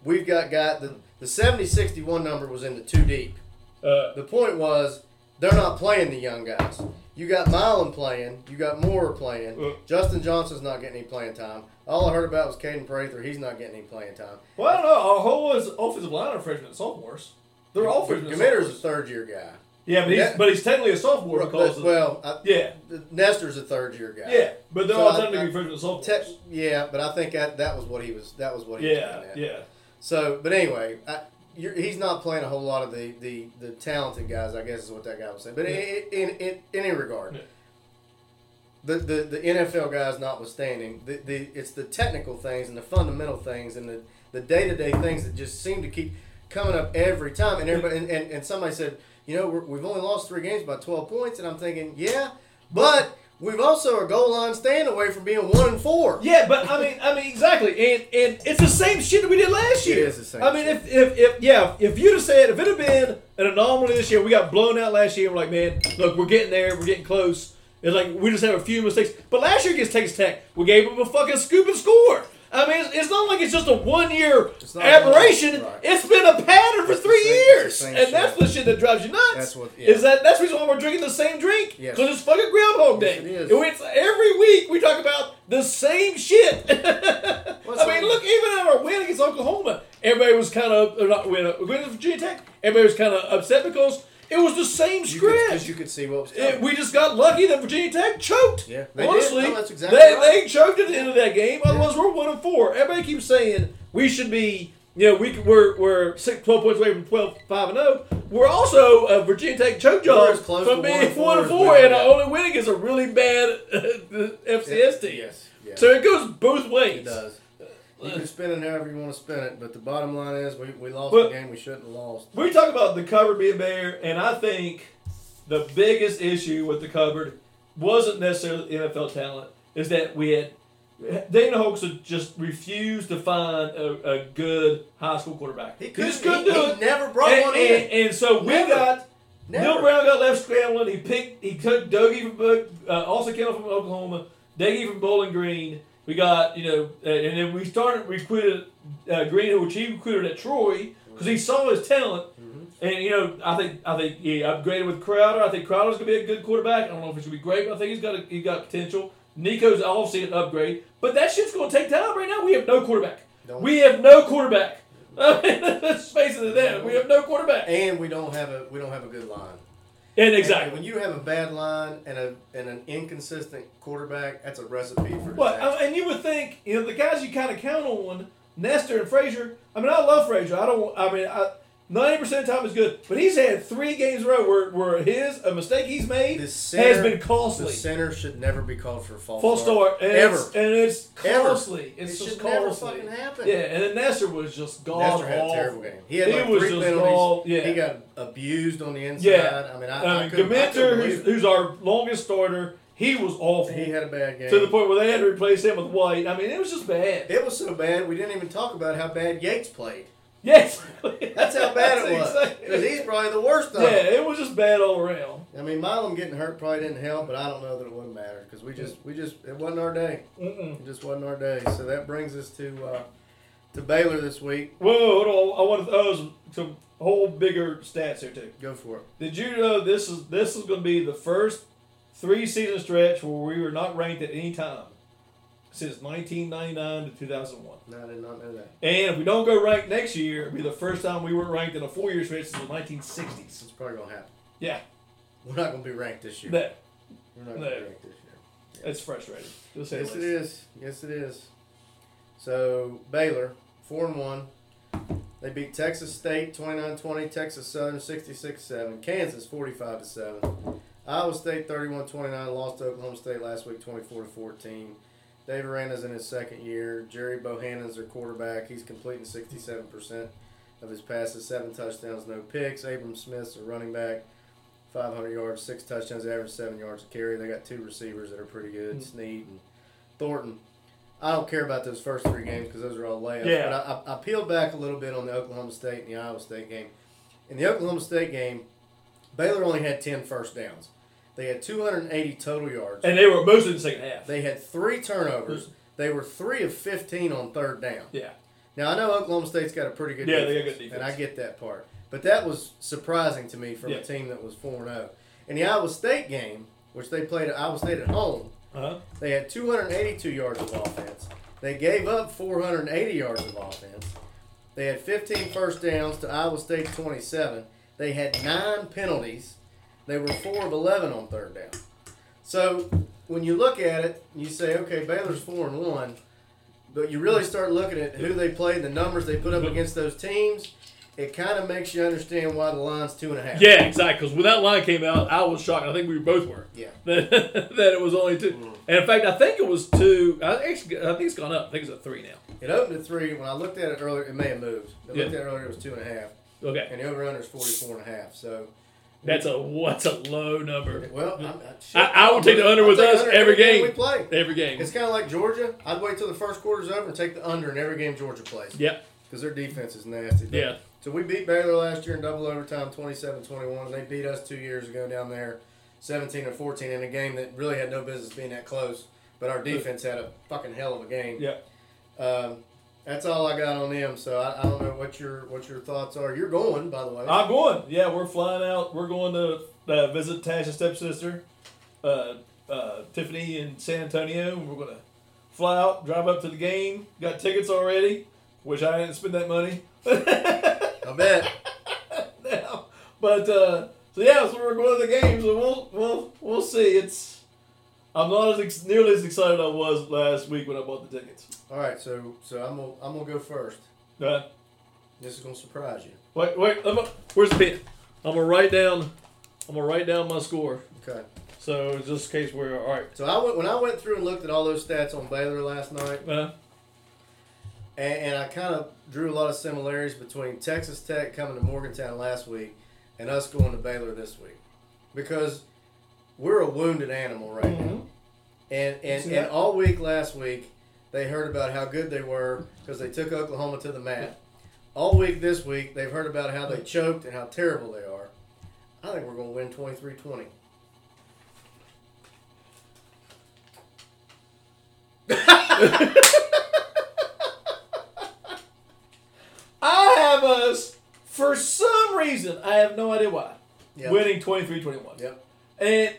we've got got the the 70-61 number was in the two deep. Uh, The point was they're not playing the young guys. You got Milum playing. You got Moore playing. Uh. Justin Johnson's not getting any playing time. All I heard about was Kaden Prather. He's not getting any playing time. well, I don't know. Our whole is offensive line are freshmen and sophomores. They're all freshmen. and Gmiter's a third year guy. Yeah, but he's That- but he's technically a sophomore because of, well, I, yeah, Nester's a third year guy. yeah. But they're So all technically I- freshmen and sophomores. Te- yeah, but I think that that was what he was. That was what he was yeah, getting yeah. So, but anyway, I, he's not playing a whole lot of the, the, the talented guys. I guess is what that guy was saying. But in, in, in, in any regard, Yeah. the, the the NFL guys notwithstanding, the, the it's the technical things and the fundamental things and the the day to day things that just seem to keep coming up every time. And everybody and, and, and somebody said, you know, we're, we've only lost three games by twelve points, and I'm thinking, yeah, but we've also a goal line stand away from being one and four. Yeah, but I mean, I mean, exactly, and and it's the same shit that we did last year. is the same I mean, shit. if, if if yeah, if you'd have said if it had been an anomaly this year, we got blown out last year. We're like, man, look, we're getting there, we're getting close. It's like we just have a few mistakes. But last year against Texas Tech, we gave them a fucking scoop and score. I mean, it's, it's not like it's just a one year aberration. right. It's been a pattern for It's three same- years, and that's the shit that drives you nuts. That's what- yeah. Is that that's the reason why we're drinking the same drink? Yes. Because it's fucking Groundhog Day. Yes, it is. It's every week we talk about the same shit. I mean, look, even at our win against Oklahoma, everybody was kind of uh, not win, uh, win Virginia Tech. Everybody was kind of upset because it was the same script. could, 'cause script. you could see what was coming. It- we just got lucky that Virginia Tech choked. Yeah, they honestly, No, that's exactly they, right. they choked at the end of that game. Otherwise, we're one and four. Everybody keeps saying we should be. You know, we, we're we're six, 12 points away from 12, 5 and zero. We're also a Virginia Tech choke job from being one and four and four, we and are. our only winning is a really bad uh, FCS team. Yes. Yeah. So it goes both ways. it does. You can spin it however you want to spin it, but the bottom line is we, we lost Well- the game we shouldn't have lost. We talk about the cupboard being bare, and I think the biggest issue with the cupboard wasn't necessarily NFL talent. Is that we had Dana Hoax just refused to find a, a good high school quarterback. He, just couldn't- couldn't he, do he it. never brought and, one and, in. and so we got Never. Neal Brown got left scrambling. He picked. He took Doege from uh, also Kendall from Oklahoma, Doege from Bowling Green. We got you know, and then we started we recruited uh, Greene, which he recruited at Troy because he saw his talent. Mhm. And you know, I think I think he upgraded with Crowder. I think Crowder's gonna be a good quarterback. I don't know if he's gonna be great, but I think he's got a, he's got potential. Nicco's obviously an upgrade, but that shit's gonna take time. Right now, we have no quarterback. Don't- We have no quarterback. I mean, let's face it, that we have no quarterback. and we don't have a we don't have a good line. And exactly. And when you have a bad line and a and an inconsistent quarterback, that's a recipe for. Well, and you would think you know the guys you kind of count on, Nester and Frazier. I mean, I love Frazier. I don't. I mean, I 90% of the time is good. But he's had three games in a row where, where his, a mistake he's made, center, has been costly. The center should never be called for a false, false start. start. And Ever. It's, and it's costly. Ever. It's it just should costly. never fucking happen. Yeah, and then Nester was just gone. Nester had a terrible game. He had like was three penalties. All, yeah. He got abused on the inside. Yeah. I mean, I, I, mean, I who's, who's our longest starter, he was awful. He had a bad game. To the point where they had to replace him with White. I mean, it was just bad. It was so bad, we didn't even talk about how bad Yates played. Yes, That's how bad it was. exactly- Because he's probably the worst of Yeah, it was just bad all around. I mean, Milum getting hurt probably didn't help, but I don't know that it wouldn't matter because we just, we just, it wasn't our day. Mm-mm. It just wasn't our day. So that brings us to, uh, to Baylor this week. Whoa, hold on. I want to throw some, some whole bigger stats here too. Go for it. Did you know this is this is going to be the first three season stretch where we were not ranked at any time since 1999 to 2001. No, I did not know that. And if we don't go ranked next year, it'll be the first time we weren't ranked in a four year stretch since the 1960s. It's probably gonna happen. Yeah, We're not gonna be ranked this year. that We're not gonna No. be ranked this year. it's frustrating. To Yes, it least. Yes, it is. So Baylor, four and one. They beat Texas State 29-20, Texas Southern 66-7, Kansas 45 7. Iowa State 31-29 lost to Oklahoma State last week 24 to 14. Dave Aranda's in his second year. Gerry Bohanon's their quarterback. He's completing 67% of his passes, seven touchdowns, no picks. Abram Smith's a running back, 500 yards, six touchdowns, average seven yards a carry. They got two receivers that are pretty good, Mm. Sneed and Thornton. I don't care about those first three games because those are all layups. Yeah. But I, I, I peeled back a little bit on the Oklahoma State and the Iowa State game. In the Oklahoma State game, Baylor only had 10 first downs. They had 280 total yards. And they were mostly in the second half. They had three turnovers. They were three of 15 on third down. yeah. Now I know Oklahoma State's got a pretty good Yeah, defense, they got good defense. and I get that part. But that was surprising to me from Yeah. a team that was four and zero. In the Iowa State game, which they played at Iowa State at home, Uh-huh. they had 282 yards of offense. They gave up 480 yards of offense. They had 15 first downs to Iowa State's 27. They had nine penalties. They were four of 11 on third down. So when you look at it, you say, okay, Baylor's four and one, but you really start looking at who they played, the numbers they put up against those teams. It kind of makes you understand why the line's two and a half. Yeah, exactly. Because when that line came out, I was shocked. I think we both were. Yeah. That, that it was only two. Mm. And in fact, I think it was two. I, actually, I think it's gone up. I think it's at three now. It opened at three. When I looked at it earlier, it may have moved. I looked Yeah. at it earlier, it was two and a half. Okay. And the over under is 44 and a half. So, That's a what's a low number. well, I'm, I, shit, I- I will take the under with us under every game. we play. Every game. It's kind of like Georgia. I'd wait till the first quarter's over and take the under in every game Georgia plays Yep. because their defense is nasty. But- Yeah. So we beat Baylor last year in double overtime, 27-21, and they beat us two years ago down there, 17 or 14, in a game that really had no business being that close. But our defense had a fucking hell of a game. Yeah. Um, that's all I got on them. So I, I don't know what your what your thoughts are. You're going, by the way. I'm going. Yeah, we're flying out. We're going to uh, visit Tasha's stepsister, uh, uh, Tiffany in San Antonio. We're going to fly out, drive up to the game. Got tickets already, which I didn't spend that money. I bet. now. But uh, so yeah, so we're going to the game. So we'll we'll we'll see. It's I'm not as ex- nearly as excited I was last week when I bought the tickets. All right, so so I'm gonna I'm gonna go first. Uh, This is gonna surprise you. wait, wait. I'm gonna- where's the pen? I'm gonna write down. I'm gonna write down my score. Okay. So just in case we're all right. So I went when I went through and looked at all those stats on Baylor last night. Uh, and, and I kind of drew a lot of similarities between Texas Tech coming to Morgantown last week and us going to Baylor this week, because we're a wounded animal right now. Mhm. And and, and all week last week, they heard about how good they were because they took Oklahoma to the mat. All week this week, they've heard about how they choked and how terrible they are. I think we're going to win 23 20. I have us, for some reason, I have no idea why, Yep. winning 23 21. Yep. And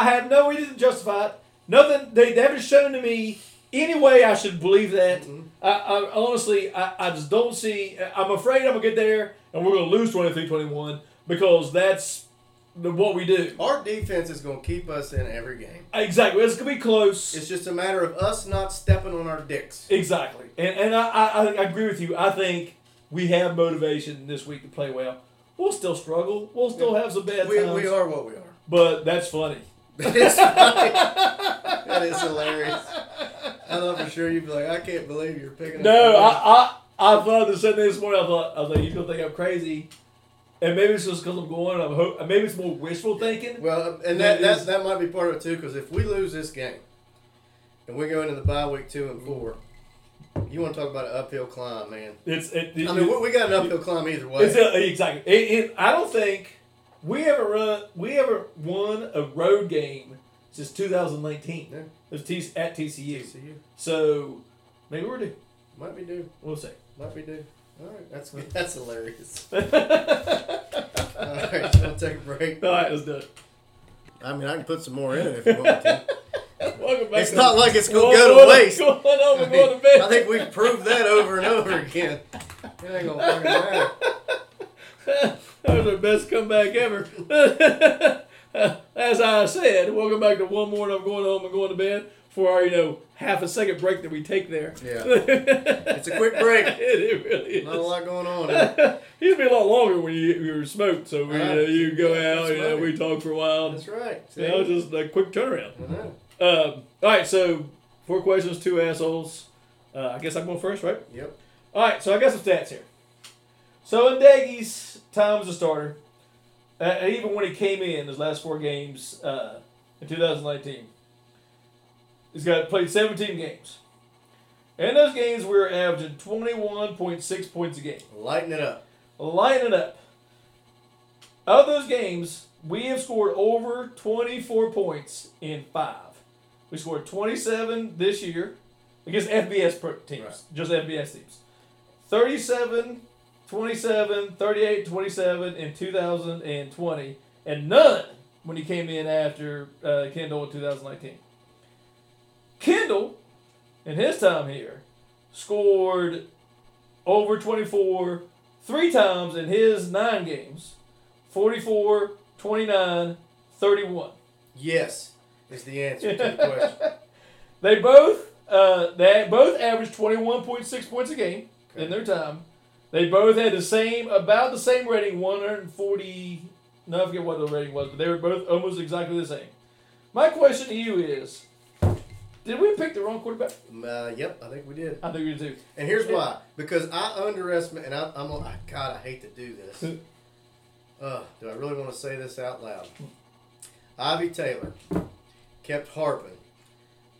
I have no reason to justify it. Nothing, they, they haven't shown to me any way I should believe that. Mhm. I, I honestly, I, I just don't see. I'm afraid I'm going to get there and we're going to lose 23 21 because that's the, what we do. Our defense is going to keep us in every game. Exactly. It's going to be close. It's just a matter of us not stepping on our dicks. Exactly, and and I, I, I agree with you. I think we have motivation this week to play well. We'll still struggle. We'll still have some bad We, times. we are what we are. but that's funny. That is funny. that is hilarious. I thought for sure you'd be like, I can't believe you're picking. No, I I, I thought the same thing this morning. I thought I was like, you gonna think I'm crazy, and maybe it's just because I'm going. I'm hope, maybe it's more wishful thinking. Well, and That that, that, might be part of it too, because if we lose this game and we go into the bye week two and four, you want to talk about an uphill climb, man. It's it. it I mean, we, we got an uphill climb either way. It's a, exactly. It, it, I don't think we haven't run. We haven't won a road game since 2019. Yeah. It was T, at TCU. TCU. So maybe we're due. Might be due. We'll see. Might be due. All right, that's good. That's hilarious. All All right, we'll take a break. right, let's do it. I mean, I can put some more in it if you want to. Welcome back. It's to- not like it's going to go to waste. Going on, I, we're going to bed. I think we've proved that over and over again. It ain't gonna fucking matter. That was our best comeback ever. As I said, welcome back to one more. and I'm going home and going to bed for our, you know, half a second break that we take there. Yeah. it's a quick break. it, it really is. Not a lot going on. Here. Used to be a lot longer when you you were smoked. So we, you, know, you go out, you know, we talk for a while. That's right. You know, just a quick turnaround. Know. Um, all right, so four questions, two assholes. Uh, I guess I'm going first, right? Yep. All right, so I got some stats here. So in Doege's time as a starter, uh, even when he came in his last four games uh, in 2019, he's got played 17 games. In those games, we were averaging 21.6 points a game. Lighten it up. Lighten it up. Of those games, we have scored over 24 points in five. We scored 27 this year against FBS teams, Right. just FBS teams. 37, 27, 38, 27 in 2020, and none when he came in after uh, Kendall in 2019. Kendall, in his time here, scored over 24 three times in his nine games 44, 29, 31. Yes, is the answer to the question. They both uh, they both averaged 21.6 points a game Okay. in their time. They both had the same, about the same rating, 140. No, I forget what the rating was, but they were both almost exactly the same. My question to you is Did we pick the wrong quarterback? Uh, yep, I think we did. I think we did too. And here's why: because I underestimate, and I, I'm, a- I- God, I hate to do this. Uh, do I really want to say this out loud? Ivy Taylor kept harping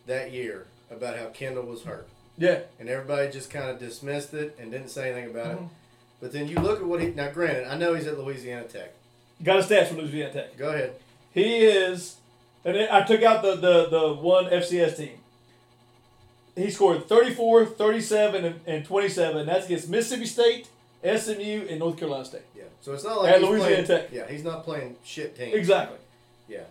that year about how Kendall was hurt, Yeah. and everybody just kind of dismissed it and didn't say anything about Mhm. it. But then you look at what he now. Granted, I know he's at Louisiana Tech. Got a stats from Louisiana Tech. Go ahead. He is, and I took out the, the, the one FCS team. He scored 34, 37, and, and 27. That's against Mississippi State, SMU, and North Carolina State. Yeah. So it's not like At he's Louisiana playing, Tech. Yeah, he's not playing shit teams. Exactly. Yeah.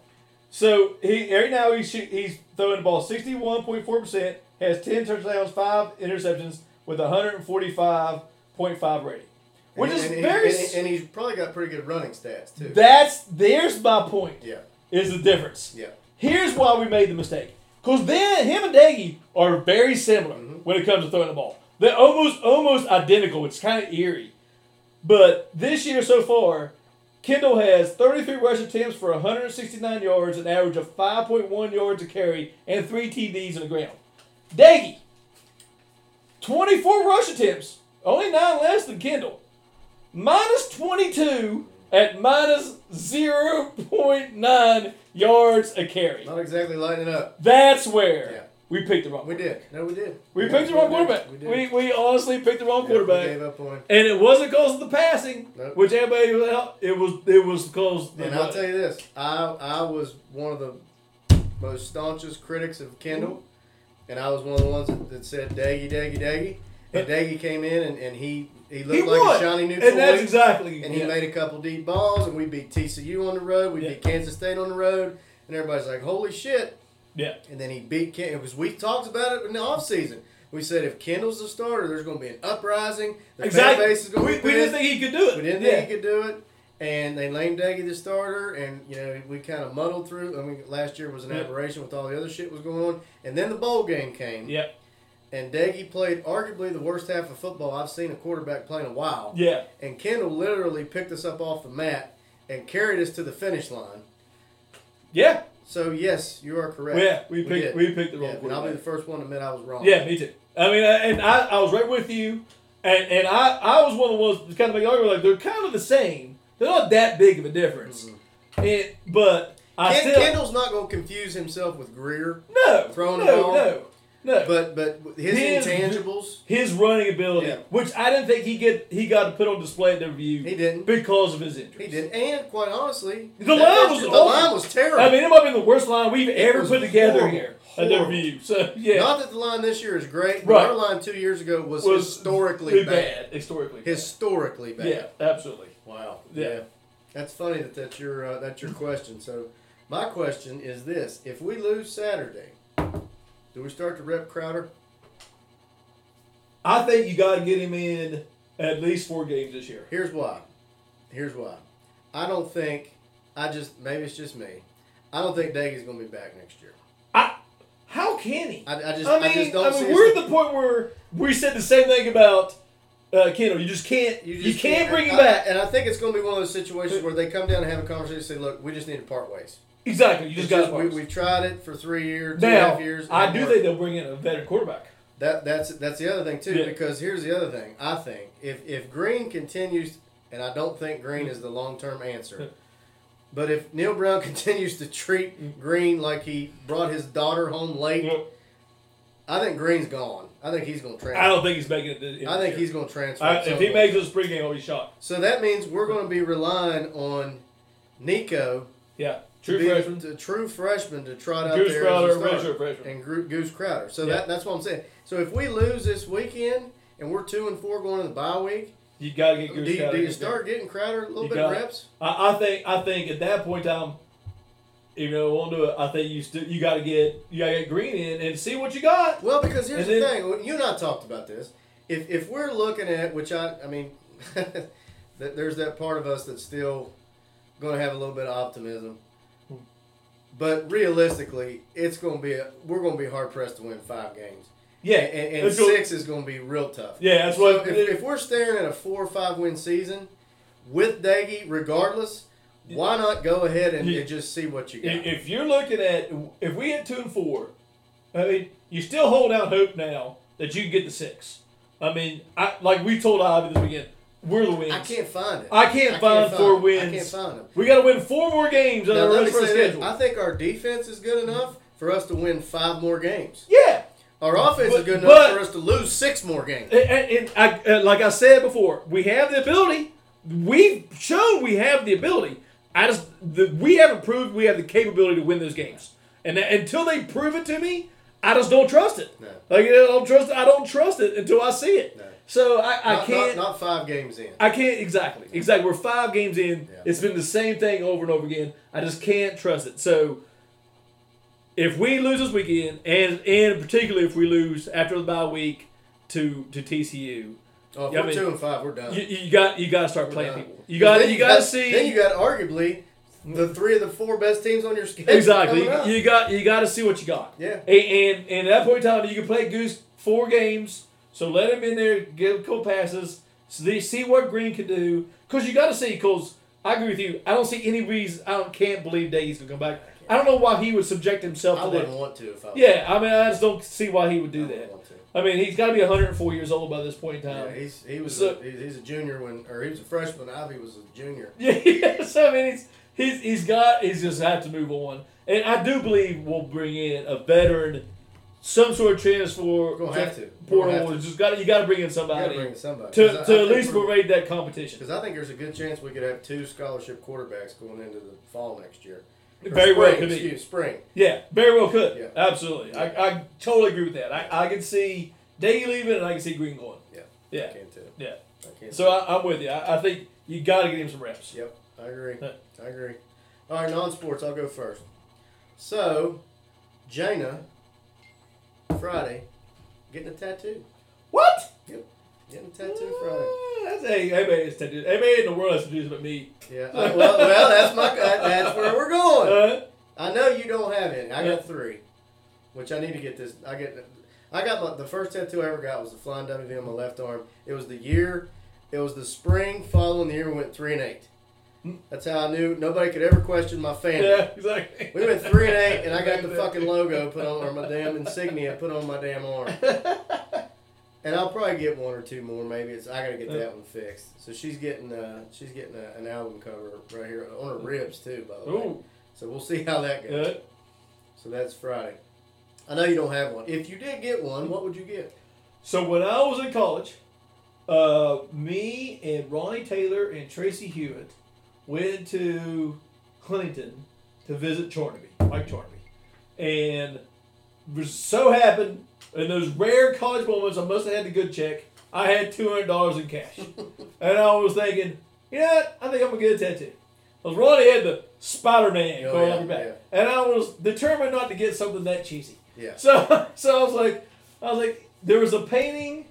So he right now he's he's throwing the ball 61.4 percent, has 10 touchdowns, five interceptions with 145.5 rating, which and, is and, very. And, and, he's probably got pretty good running stats too. that's there's my point. yeah. Is the difference. Yeah. Here's why we made the mistake. Because then him and Doege are very similar Mhm. when it comes to throwing the ball. They're almost almost identical. It's kind of eerie. But this year so far, Kendall has 33 rush attempts for 169 yards, an average of 5.1 yards a carry, and three TDs on the ground. Doege, 24 rush attempts, only nine less than Kendall. Minus 22 at minus 0.9 yards a carry. Not exactly lighting up. That's where Yeah. we picked the wrong. We did. No, we did. We Yeah, picked the wrong we quarterback. We did. We, we honestly picked the wrong Yeah, we quarterback. gave up on. And it wasn't because of the passing, Nope. which everybody was out. It was it was because the And I'll tell you this, I I was one of the most staunchest critics of Kendall, and I was one of the ones that, that said Doege, Doege, Doege. And Doege came in and, and he he looked he like won, a shiny new and that's exactly. and he yeah. made a couple deep balls, and we beat TCU on the road. We Yeah. beat Kansas State on the road, and everybody's like, "Holy shit!" yeah. And then he beat. It was we talked about it in the offseason. We said if Kendall's the starter, there's going to be an uprising. The Exactly. fan base is going we, to be we didn't think he could do it. We didn't yeah. think he could do it, and they named Doege the starter, and you know we kind of muddled through. I mean, last year was an Yeah. aberration with all the other shit was going on, and then the bowl game came, Yeah. and Doege played arguably the worst half of football I've seen a quarterback play in a while, Yeah. and Kendall literally picked us up off the mat and carried us to the finish line. Yeah. So yes, you are correct. Yeah. We picked did. we picked the wrong Yeah, and I'll be the first one to admit I was wrong. Yeah, me too. I mean, and I, I was right with you, and and I, I was one of the ones that kind of argument like they're kind of the same. They're not that big of a difference, and but I Ken, still Kendall's not going to confuse himself with Greer, no throwing no ball. no no. but but his, His- intangibles, his running ability, Yeah. which I didn't think he get he got to put on display at the review he didn't. because of his injury. He did, and quite honestly, The that line was the awful. line was terrible. I mean, it might have been the worst line we've ever put together horrible. here at the Horrible. review. So yeah, Not that the line this year is great, but Right. our line two years ago was, was historically bad. bad. Historically, bad. Historically bad. yeah, absolutely. Wow. Yeah. Yeah. That's funny that that's your uh, that's your question. So, my question is this: If we lose Saturday, do we start to rep Crowder? I think you got to get him in at least four games this year. Here's why. Here's why. I don't think. I just maybe it's just me. I don't think Doege's going to be back next year. I, how can he? I, I just I I, mean, just don't I mean, us- we're at the point where we said the same thing about uh, Kendall. You just can't. You, just can't, bring him I- back. and I think it's going to be one of those situations where they come down and have a conversation and say, "Look, we just need to part ways." exactly. You just got we, we've tried it for three years, two and a half years. I do think they'll bring in a veteran quarterback. That that's that's the other thing too. Yeah. Because here's the other thing. I think if if Greene continues, and I don't think Greene is the long term answer, but if Neal Brown continues to treat Greene like he brought his daughter home late, I think Greene's gone. I think he's going to transfer. I don't think he's making it. this- I, think this he's going to transfer. I, if he makes this pregame, I'll be shocked. so that means we're going to be relying on Nicco, Yeah, to true be freshman. the true freshman to trot out Goose there Crowder, as a freshman. and Goose Crowder. So Yeah. that that's what I'm saying. So if we lose this weekend and we're two and four going to the bye week, You got to get do Goose you, Crowder. do you start getting Crowder a little You bit of reps? I, I think I think at that point in time, you know, won't do it. I think you still you got to get you got to get Greene in and see what you got. Well, because here's And the then- thing. You and I talked about this. If if we're looking at which I I mean, that there's that part of us that's still going to have a little bit of optimism. But realistically, it's going to be a, we're going to be hard pressed to win five games. Yeah, and, and six is going to be real tough. Yeah, that's So what. if, if we're staring at a four or five win season with Doege, regardless, why not go ahead and, Yeah. and just see what you got? if, you're looking at if we hit two and four, I mean, you still hold out hope now that you can get the six. I mean, I, like we told Ivy this weekend, we're the wins. I can't find it. I can't find four it. wins. I can't find them. We got to win four more games on Now, the rest of our this. schedule. I think our defense is good enough for us to win five more games. yeah, Our offense is good enough but- for us to lose six more games. And, and, and I, uh, like I said before, we have the ability. We've shown we have the ability. I just the, we haven't proved we have the capability to win those games. And that, until they prove it to me, I just don't trust it. No. Like I don't trust. I don't trust it until I see it. No. So I, I Not, can't. not, not five games in. I can't exactly. Exactly. We're five games in. Yeah. It's been the same thing over and over again. I just can't trust it. So if we lose this weekend, and and particularly if we lose after the bye week to to TCU, Oh, if I we're mean, two and five, we're done. you, you got you got to start We're playing done. people. You got you got to see Then you got arguably the three of the four best teams on your schedule. exactly. You, you got you got to see what you got. Yeah. And, and and at that point in time, you can play Goose four games. So let him in there, give a couple passes, so they see what Greene can do. Because you got to see. Because I agree with you. I don't see any reason. I don't, can't believe Doege's gonna come back. I don't know why he would subject himself I to wouldn't that. want to if I Yeah, I mean, I just don't see why he would I do wouldn't that. I mean, he's got to be 104 years old by this point in time. Yeah, he's he was So- a, he's, a junior when or he was a freshman. Ivy was a junior. Yeah, so I mean, he's he's he's got he's just had to move on, and I do believe we'll bring in a veteran, some sort of transfer Gonna have to. We're have portal. to. Just got you got to bring in somebody bring somebody to, to at least parade that competition. Because I think there's a good chance we could have two scholarship quarterbacks going into the fall next year. Very well could be. spring. Yeah, very well could. Yeah. Absolutely. I, I totally agree with that. I, I can see Day leaving and I can see Greene going. Yeah. Yeah. I can too. Yeah. I can. So I, I'm with you. I, I think you got to get him some reps. Yep, I agree. Yeah. I agree. All right, non-sports. I'll go first. So, Jaina, Friday, getting a tattoo. What? Getting a tattoo Friday. Uh, That's hey, everybody has tattoos. Everybody in the world has tattoos but me. Yeah. uh, well, well, that's my. That's where we're going. Uh, I know you don't have any. I got three, which I need to get this. I get. I got my the first tattoo I ever got was the flying WV on my left arm. It was the year. It was the spring following the year we went three and eight. Hmm. That's how I knew nobody could ever question my fandom. yeah, exactly. We went three and eight, and I got the fucking logo put on, or my damn insignia put on my damn arm. And I'll probably get one or two more. Maybe it's I gotta get that one fixed. So she's getting uh she's getting a, an album cover right here on her ribs too, by the way. So we'll see how that goes. good. So that's Friday. I know you don't have one. If you did get one, what would you get? So when I was in college, uh, me and Ronnie Taylor and Tracy Hewitt went to Huntington to visit Charnaby, Mike Charnaby, and was so happened in those rare college moments. I must have had the good check. I had two hundred dollars in cash, and I was thinking, you know what? I think I'm gonna get a tattoo. Because Ronnie had the Spider Man Oh, going yeah, on your back, and I was determined not to get something that cheesy. Yeah. So, so I was like, I was like, there was a painting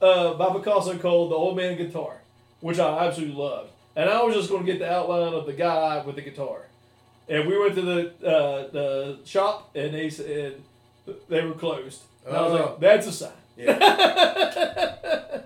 uh, by Picasso called "The Old Man Guitar," which I absolutely loved, and I was just going to get the outline of the guy with the guitar. And we went to the uh, the shop, and they said they were closed. And I was Oh. like, that's a sign. Yeah.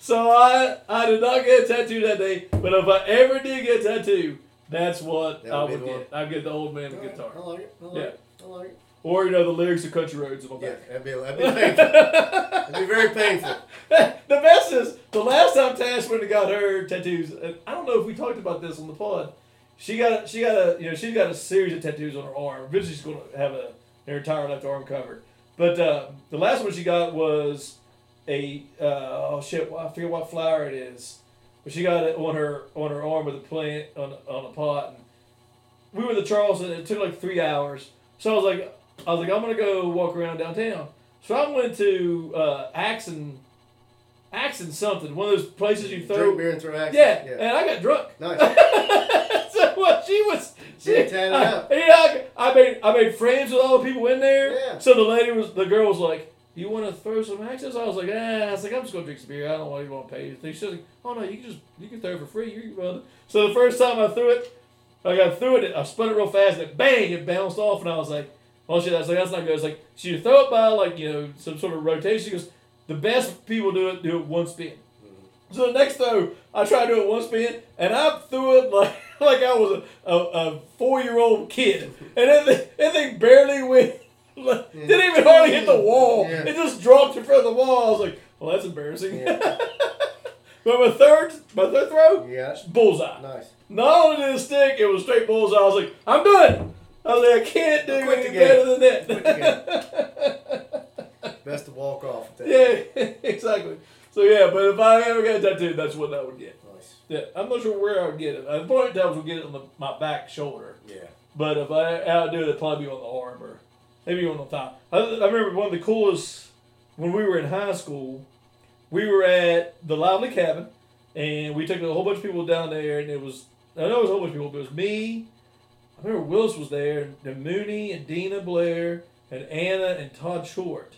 so I I did not get a tattoo that day, but if I ever did get a tattoo, that's what That I would be would get. I'd get the old man All right, guitar, I like it. I like Yeah. it. I like it. or you know the lyrics of Country Roads in my Yeah, back. that'd be that'd be painful. that'd be very painful. the best is the last time Tash went and got her tattoos. And I don't know if we talked about this on the pod. She got a, she got a you know she's got a series of tattoos on her arm. Eventually she's going to have a her entire left arm covered. But uh, the last one she got was a uh, oh shit I forget what flower it is. But she got it on her on her arm with a plant on on a pot. And we were the Charleston. It took like three hours. So I was like I was like I'm gonna go walk around downtown. So I went to uh, Axon Axon something one of those places you throw. Drink beer and throw action. Yeah, yeah. and I got drunk. Nice. so what she was, she, Yeah, tatted I, up. yeah, I, I made I made friends with all the people in there. Yeah. So the lady was the girl was like, "You want to throw some axes?" I was like, "Ah," I was like, "I'm just gonna drink some beer. I don't want to want to pay you." She was like, "Oh no, you can just you can throw it for free. You're welcome." So the first time I threw it, I got threw it. I spun it real fast and it bang, it bounced off, and I was like, "Oh shit!" Was like, "That's not good." It's like, so you throw it by like you know some sort of rotation. She goes, "The best people do it do it one spin." So the next throw, I tried to do it one spin, and I threw it like like I was a, a, a four year old kid, and that thing, that thing barely went. like, Didn't even hardly hit the wall. Yeah. It just dropped in front of the wall. I was like, "Well, that's embarrassing." Yeah. but my third, my third throw, Yeah. bullseye. Nice. Not only did it stick, it was straight bullseye. I was like, "I'm done." I was like, "I can't do Quit any better than that." Best to walk off. With that. yeah, exactly. So yeah, but if I ever got a tattoo, that's what I would get. Nice. Yeah, I'm not sure where I would get it. At point times would get it on the, my back shoulder. Yeah. But if I outdo it, it'd probably be on the arm or maybe on the top. I, I remember one of the coolest when we were in high school. We were at the Lively Cabin, and we took a whole bunch of people down there, and it was I know it was a whole bunch of people, but it was me. I remember Willis was there, and Mooney and Dina Blair and Anna and Todd Short,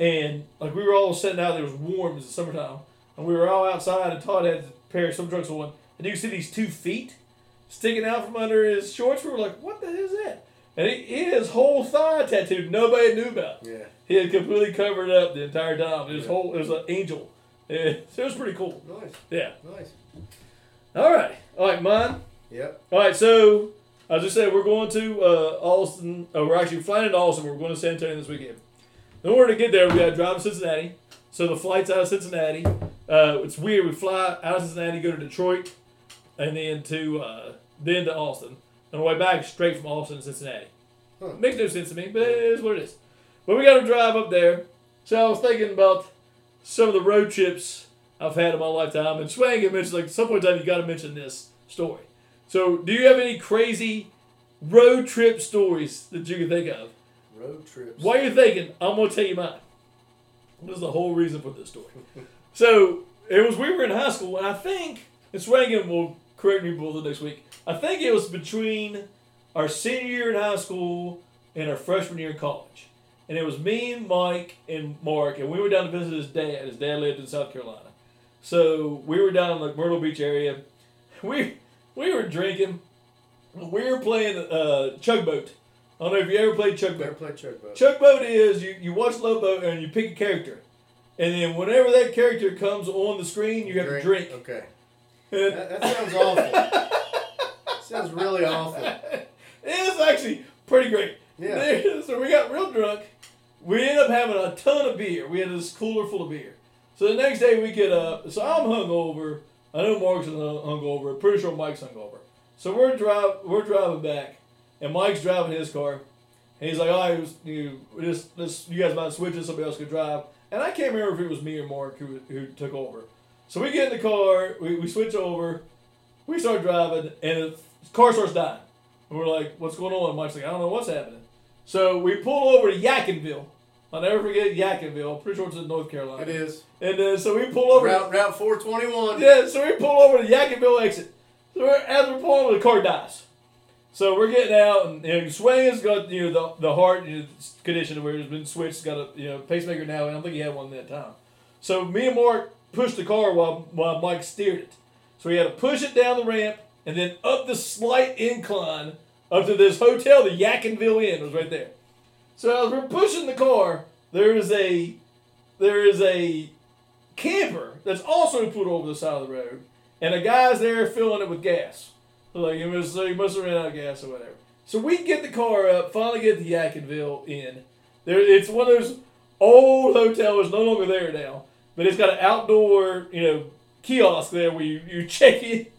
and like we were all sitting out there. It was warm. It was the summertime, and we were all outside, and Todd had a pair of some trunks on, and you could see these two feet sticking out from under his shorts. We were like, "What the hell is that?" And he, he had his whole thigh tattooed. Nobody knew about. Yeah. He had completely covered up the entire time. His Yeah. whole it was an angel. Yeah, so it was pretty cool. Nice. Yeah. Nice. All right. All right, mine. Yep. All right. So as I said we're going to uh, Austin. Oh, we're actually flying into Austin. We're going to San Antonio this weekend. In order to get there, we got to drive to Cincinnati. So the flight's out of Cincinnati. Uh, it's weird. We fly out of Cincinnati, go to Detroit, and then to uh, then to Austin. On the way back, straight from Austin to Cincinnati. Huh. Makes no sense to me, but it is what it is. But we got to drive up there. So I was thinking about some of the road trips I've had in my lifetime, and Swang had mentioned like at some point in time you got to mention this story. So, do you have any crazy road trip stories that you can think of? Road trips. While you're thinking, I'm gonna tell you mine. This is the whole reason for this story. so it was we were in high school, and I think it's Reagan will correct me the next week. I think it was between our senior year in high school and our freshman year in college, and it was me and Mike and Mark, and we were down to visit his dad. His dad lived in South Carolina, so we were down in the Myrtle Beach area. We we were drinking. We were playing uh, chug boat. I don't know if you ever played Chuck boat. Never played chug boat. Chuck Boat is you, you watch Love Boat and you pick a character. And then whenever that character comes on the screen, you have to drink. Okay. That, that sounds awful. sounds really awful. it is actually pretty great. Yeah. so we got real drunk. We ended up having a ton of beer. We had this cooler full of beer. So the next day we get up. So I'm hungover. I know Mark's hung- hungover. Pretty sure Mike's hungover. So we're drive we're driving back, and Mike's driving his car. And he's like, "All right, you this this you guys mind switching? Somebody else could drive." And I can't remember if it was me or Mark who who took over. So we get in the car. We, we switch over. We start driving, and the car starts dying. And we're like, "What's going on?" And Mike's like, "I don't know what's happening." So we pull over to Yadkinville. I'll never forget Yadkinville. I'm pretty sure it's in North Carolina. It is. And uh, so we pull over. Route, route 421. Yeah, so we pull over to Yadkinville exit. So we're, as we're pulling over, the car dies. So we're getting out, and you know, Swain's got you know the, the heart condition where it's been switched. Got a you know pacemaker now, and I don't think he had one at that time. So me and Mark pushed the car while while Mike steered it. So we had to push it down the ramp and then up the slight incline up to this hotel, the Yadkinville Inn was right there. So as we're pushing the car, there is a there is a camper that's also put over the side of the road, and a guy's there filling it with gas. Like he must, must have ran out of gas or whatever. So we get the car up, finally get the Yadkinville in. There, it's one of those old hotels, no longer there now, but it's got an outdoor, you know, kiosk there where you, you check in.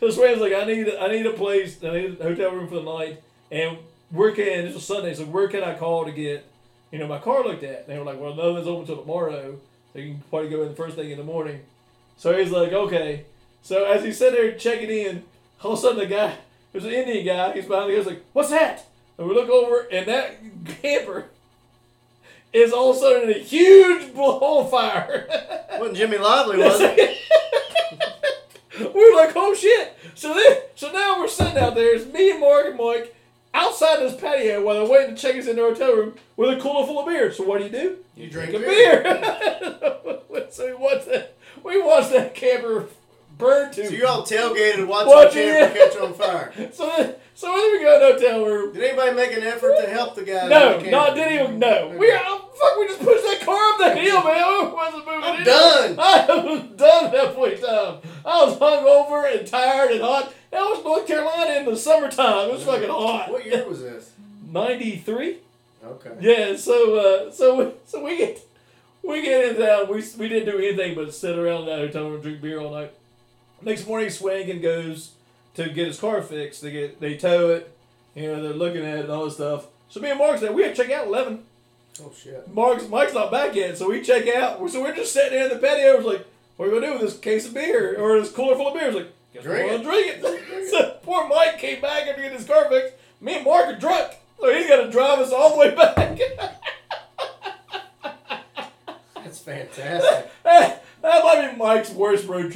So Swain's like, I need, I need a place, I need a hotel room for the night, and where can this was Sunday, so where can I call to get, you know, my car looked at? And they were like, well, nothing's open till tomorrow, so you can probably go in the first thing in the morning. So he's like, okay. So as he's sitting there checking in, all of a sudden the guy, there's an Indian guy, he's behind the guy's like, what's that? And we look over, and that camper is all of a sudden a huge on fire. Wasn't Jimmy Lively, was it? we were like, oh shit. So then, so now we're sitting out there. It's me and Mark and Mike outside this patio while they're waiting to check us in the hotel room with a cooler full of beer. So what do you do? You drink a beer. beer. so we watched that. We watched that camper burn to. So you all tailgated and watched Watch the camper it. catch on fire. So so then we go to the hotel room. Did anybody make an effort to help the guy? No, the no, camper? didn't even no. We oh, fuck. We just pushed that car up the hill, man. I wasn't moving. I'm done. I was done at that point in time. I was hungover and tired and hot. That was North Carolina in the summertime. It was fucking hot. What year was this? Ninety three. Okay. Yeah. So uh, so so we get we get in town. We we didn't do anything but sit around that hotel room and drink beer all night. Next morning, Swangan goes to get his car fixed. They get they tow it. You know they're looking at it and all this stuff. So me and Mark said we had to check out at eleven. Oh shit. Mark's Mike's not back yet, so we check out. So we're just sitting there in the patio. It's like, what are we gonna do with this case of beer or this cooler full of beer? It's like, guess Drink we're it. gonna drink it. so poor Mike came back after getting his car fixed. Me and Mark are drunk, so he's got to drive us all the way back. That's fantastic. that might be Mike's worst road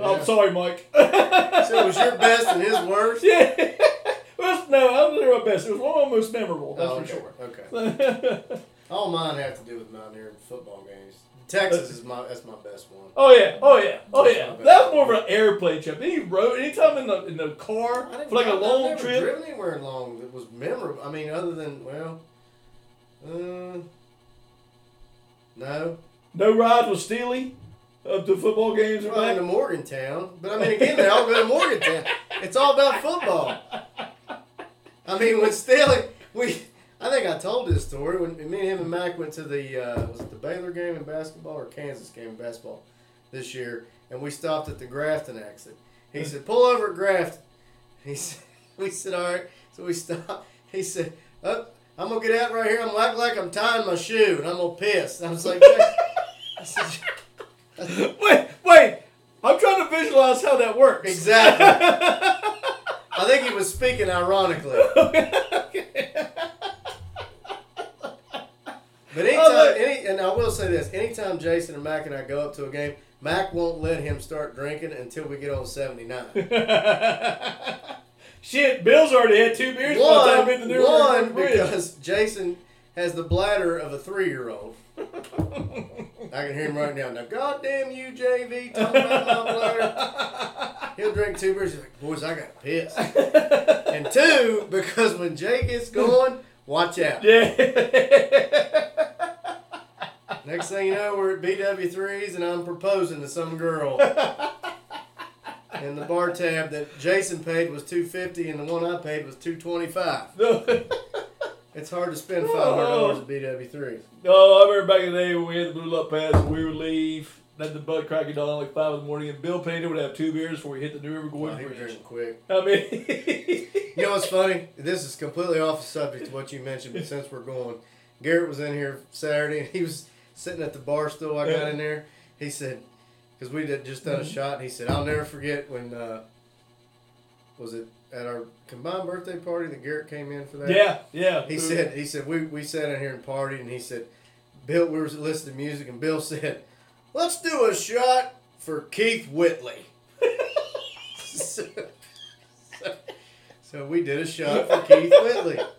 trip ever. Yeah. I'm sorry, Mike. So it was your best and his worst? yeah. Well, no, I don't my best. It was one of my most memorable. That's Oh, for okay. Okay. sure. All mine have to do with Mountaineering football games. Texas is my that's my best one. Oh yeah, oh yeah, oh That's yeah. That was more of an airplane trip. Any road, anytime in the in the car for like a I've long never trip. driven anywhere long that was memorable. I mean, other than well, uh, no. No ride with Steely up to football games into back. Morgantown, but I mean, again, they all go to Morgantown. It's all about football. I mean, when Staley, we, I think I told this story when me and him and Mac went to the uh, was it the Baylor game in basketball or Kansas game in basketball this year, and we stopped at the Grafton exit. He said, "Pull over at Grafton." He said, "We said, all right." So we stopped. He said, "Up, I'm gonna get out right here. I'm gonna act like I'm tying my shoe, and I'm gonna piss." And I was like, I said, Wait, wait. I'm trying to visualize how that works. "Exactly." I think he was speaking ironically. But anytime, oh, any, and I will say this: anytime Jason and Mac and I go up to a game, Mac won't let him start drinking until we get on seventy nine. Shit, Bill's already had two beers by the time One, the new one because Jason has the bladder of a three year old. I can hear him right now. Now, goddamn you, JV, talking about my bladder. He'll drink two beers. He's like, boys, I got piss. and two, because when Jay gets going, watch out. Yeah. Next thing you know, we're at BW3s and I'm proposing to some girl. and the bar tab that Jason paid was 250 and the one I paid was 225. It's hard to spend $500 at BW3s. No, I remember back in the day when we had the Blue Luck Pass and we would leave, let the butt crack it dawn like 5 in the morning, and Bill Payne would have two beers before he hit the New River Oh, Gorge he was Bridge. drinking quick. I mean, You know what's funny? This is completely off the subject to what you mentioned, but since we're going, Garrett was in here Saturday and he was sitting at the bar stool. I got in there. He said, because we had just done a shot, and he said, I'll never forget when, uh, was it at our combined birthday party that Garrett came in for that? yeah, yeah. He said, he said, we, we sat in here and partied, and he said, Bill, we were listening to music, and Bill said, let's do a shot for Keith Whitley. so, so- so we did a shot for Keith Whitley.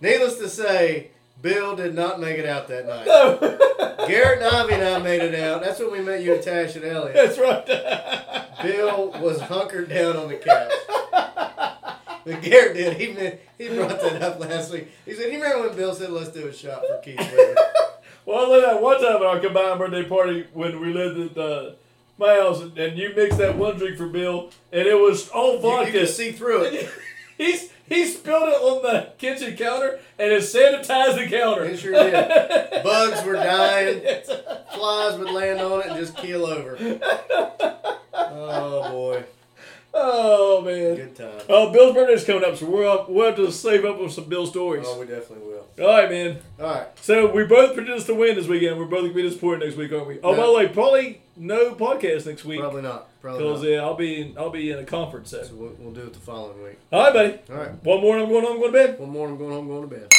Needless to say, Bill did not make it out that night. No. Garrett and Ivy and I made it out. That's when we met you and Tash and Elliot. That's right. Bill was hunkered down on the couch. But Garrett did. He meant, he brought that up last week. He said, "You remember when Bill said, let's do a shot for Keith Whitley?" Well, I that one time at our combined birthday party when we lived at uh, my house, and, you mixed that one drink for Bill, and it was all You, you vodka. could see through it. He's he spilled it on the kitchen counter and it sanitized the counter. It sure did. Bugs were dying. Flies would land on it and just keel over. Oh boy, oh man. good time. Oh, Bill's birthday's coming up, so we'll have, we'll have to save up with some Bill stories. Oh, we definitely will. All right, man. All right. So we both predicted to win this weekend. We're both gonna be disappointed next week, aren't we? Oh, by the way, probably no podcast next week Probably not. Probably because not. yeah, I'll be in, I'll be in a conference. So. So we'll, we'll do it the following week. All right, buddy. All right. One more, and I'm going home. I'm going to bed. One more. I'm going home. Going to bed.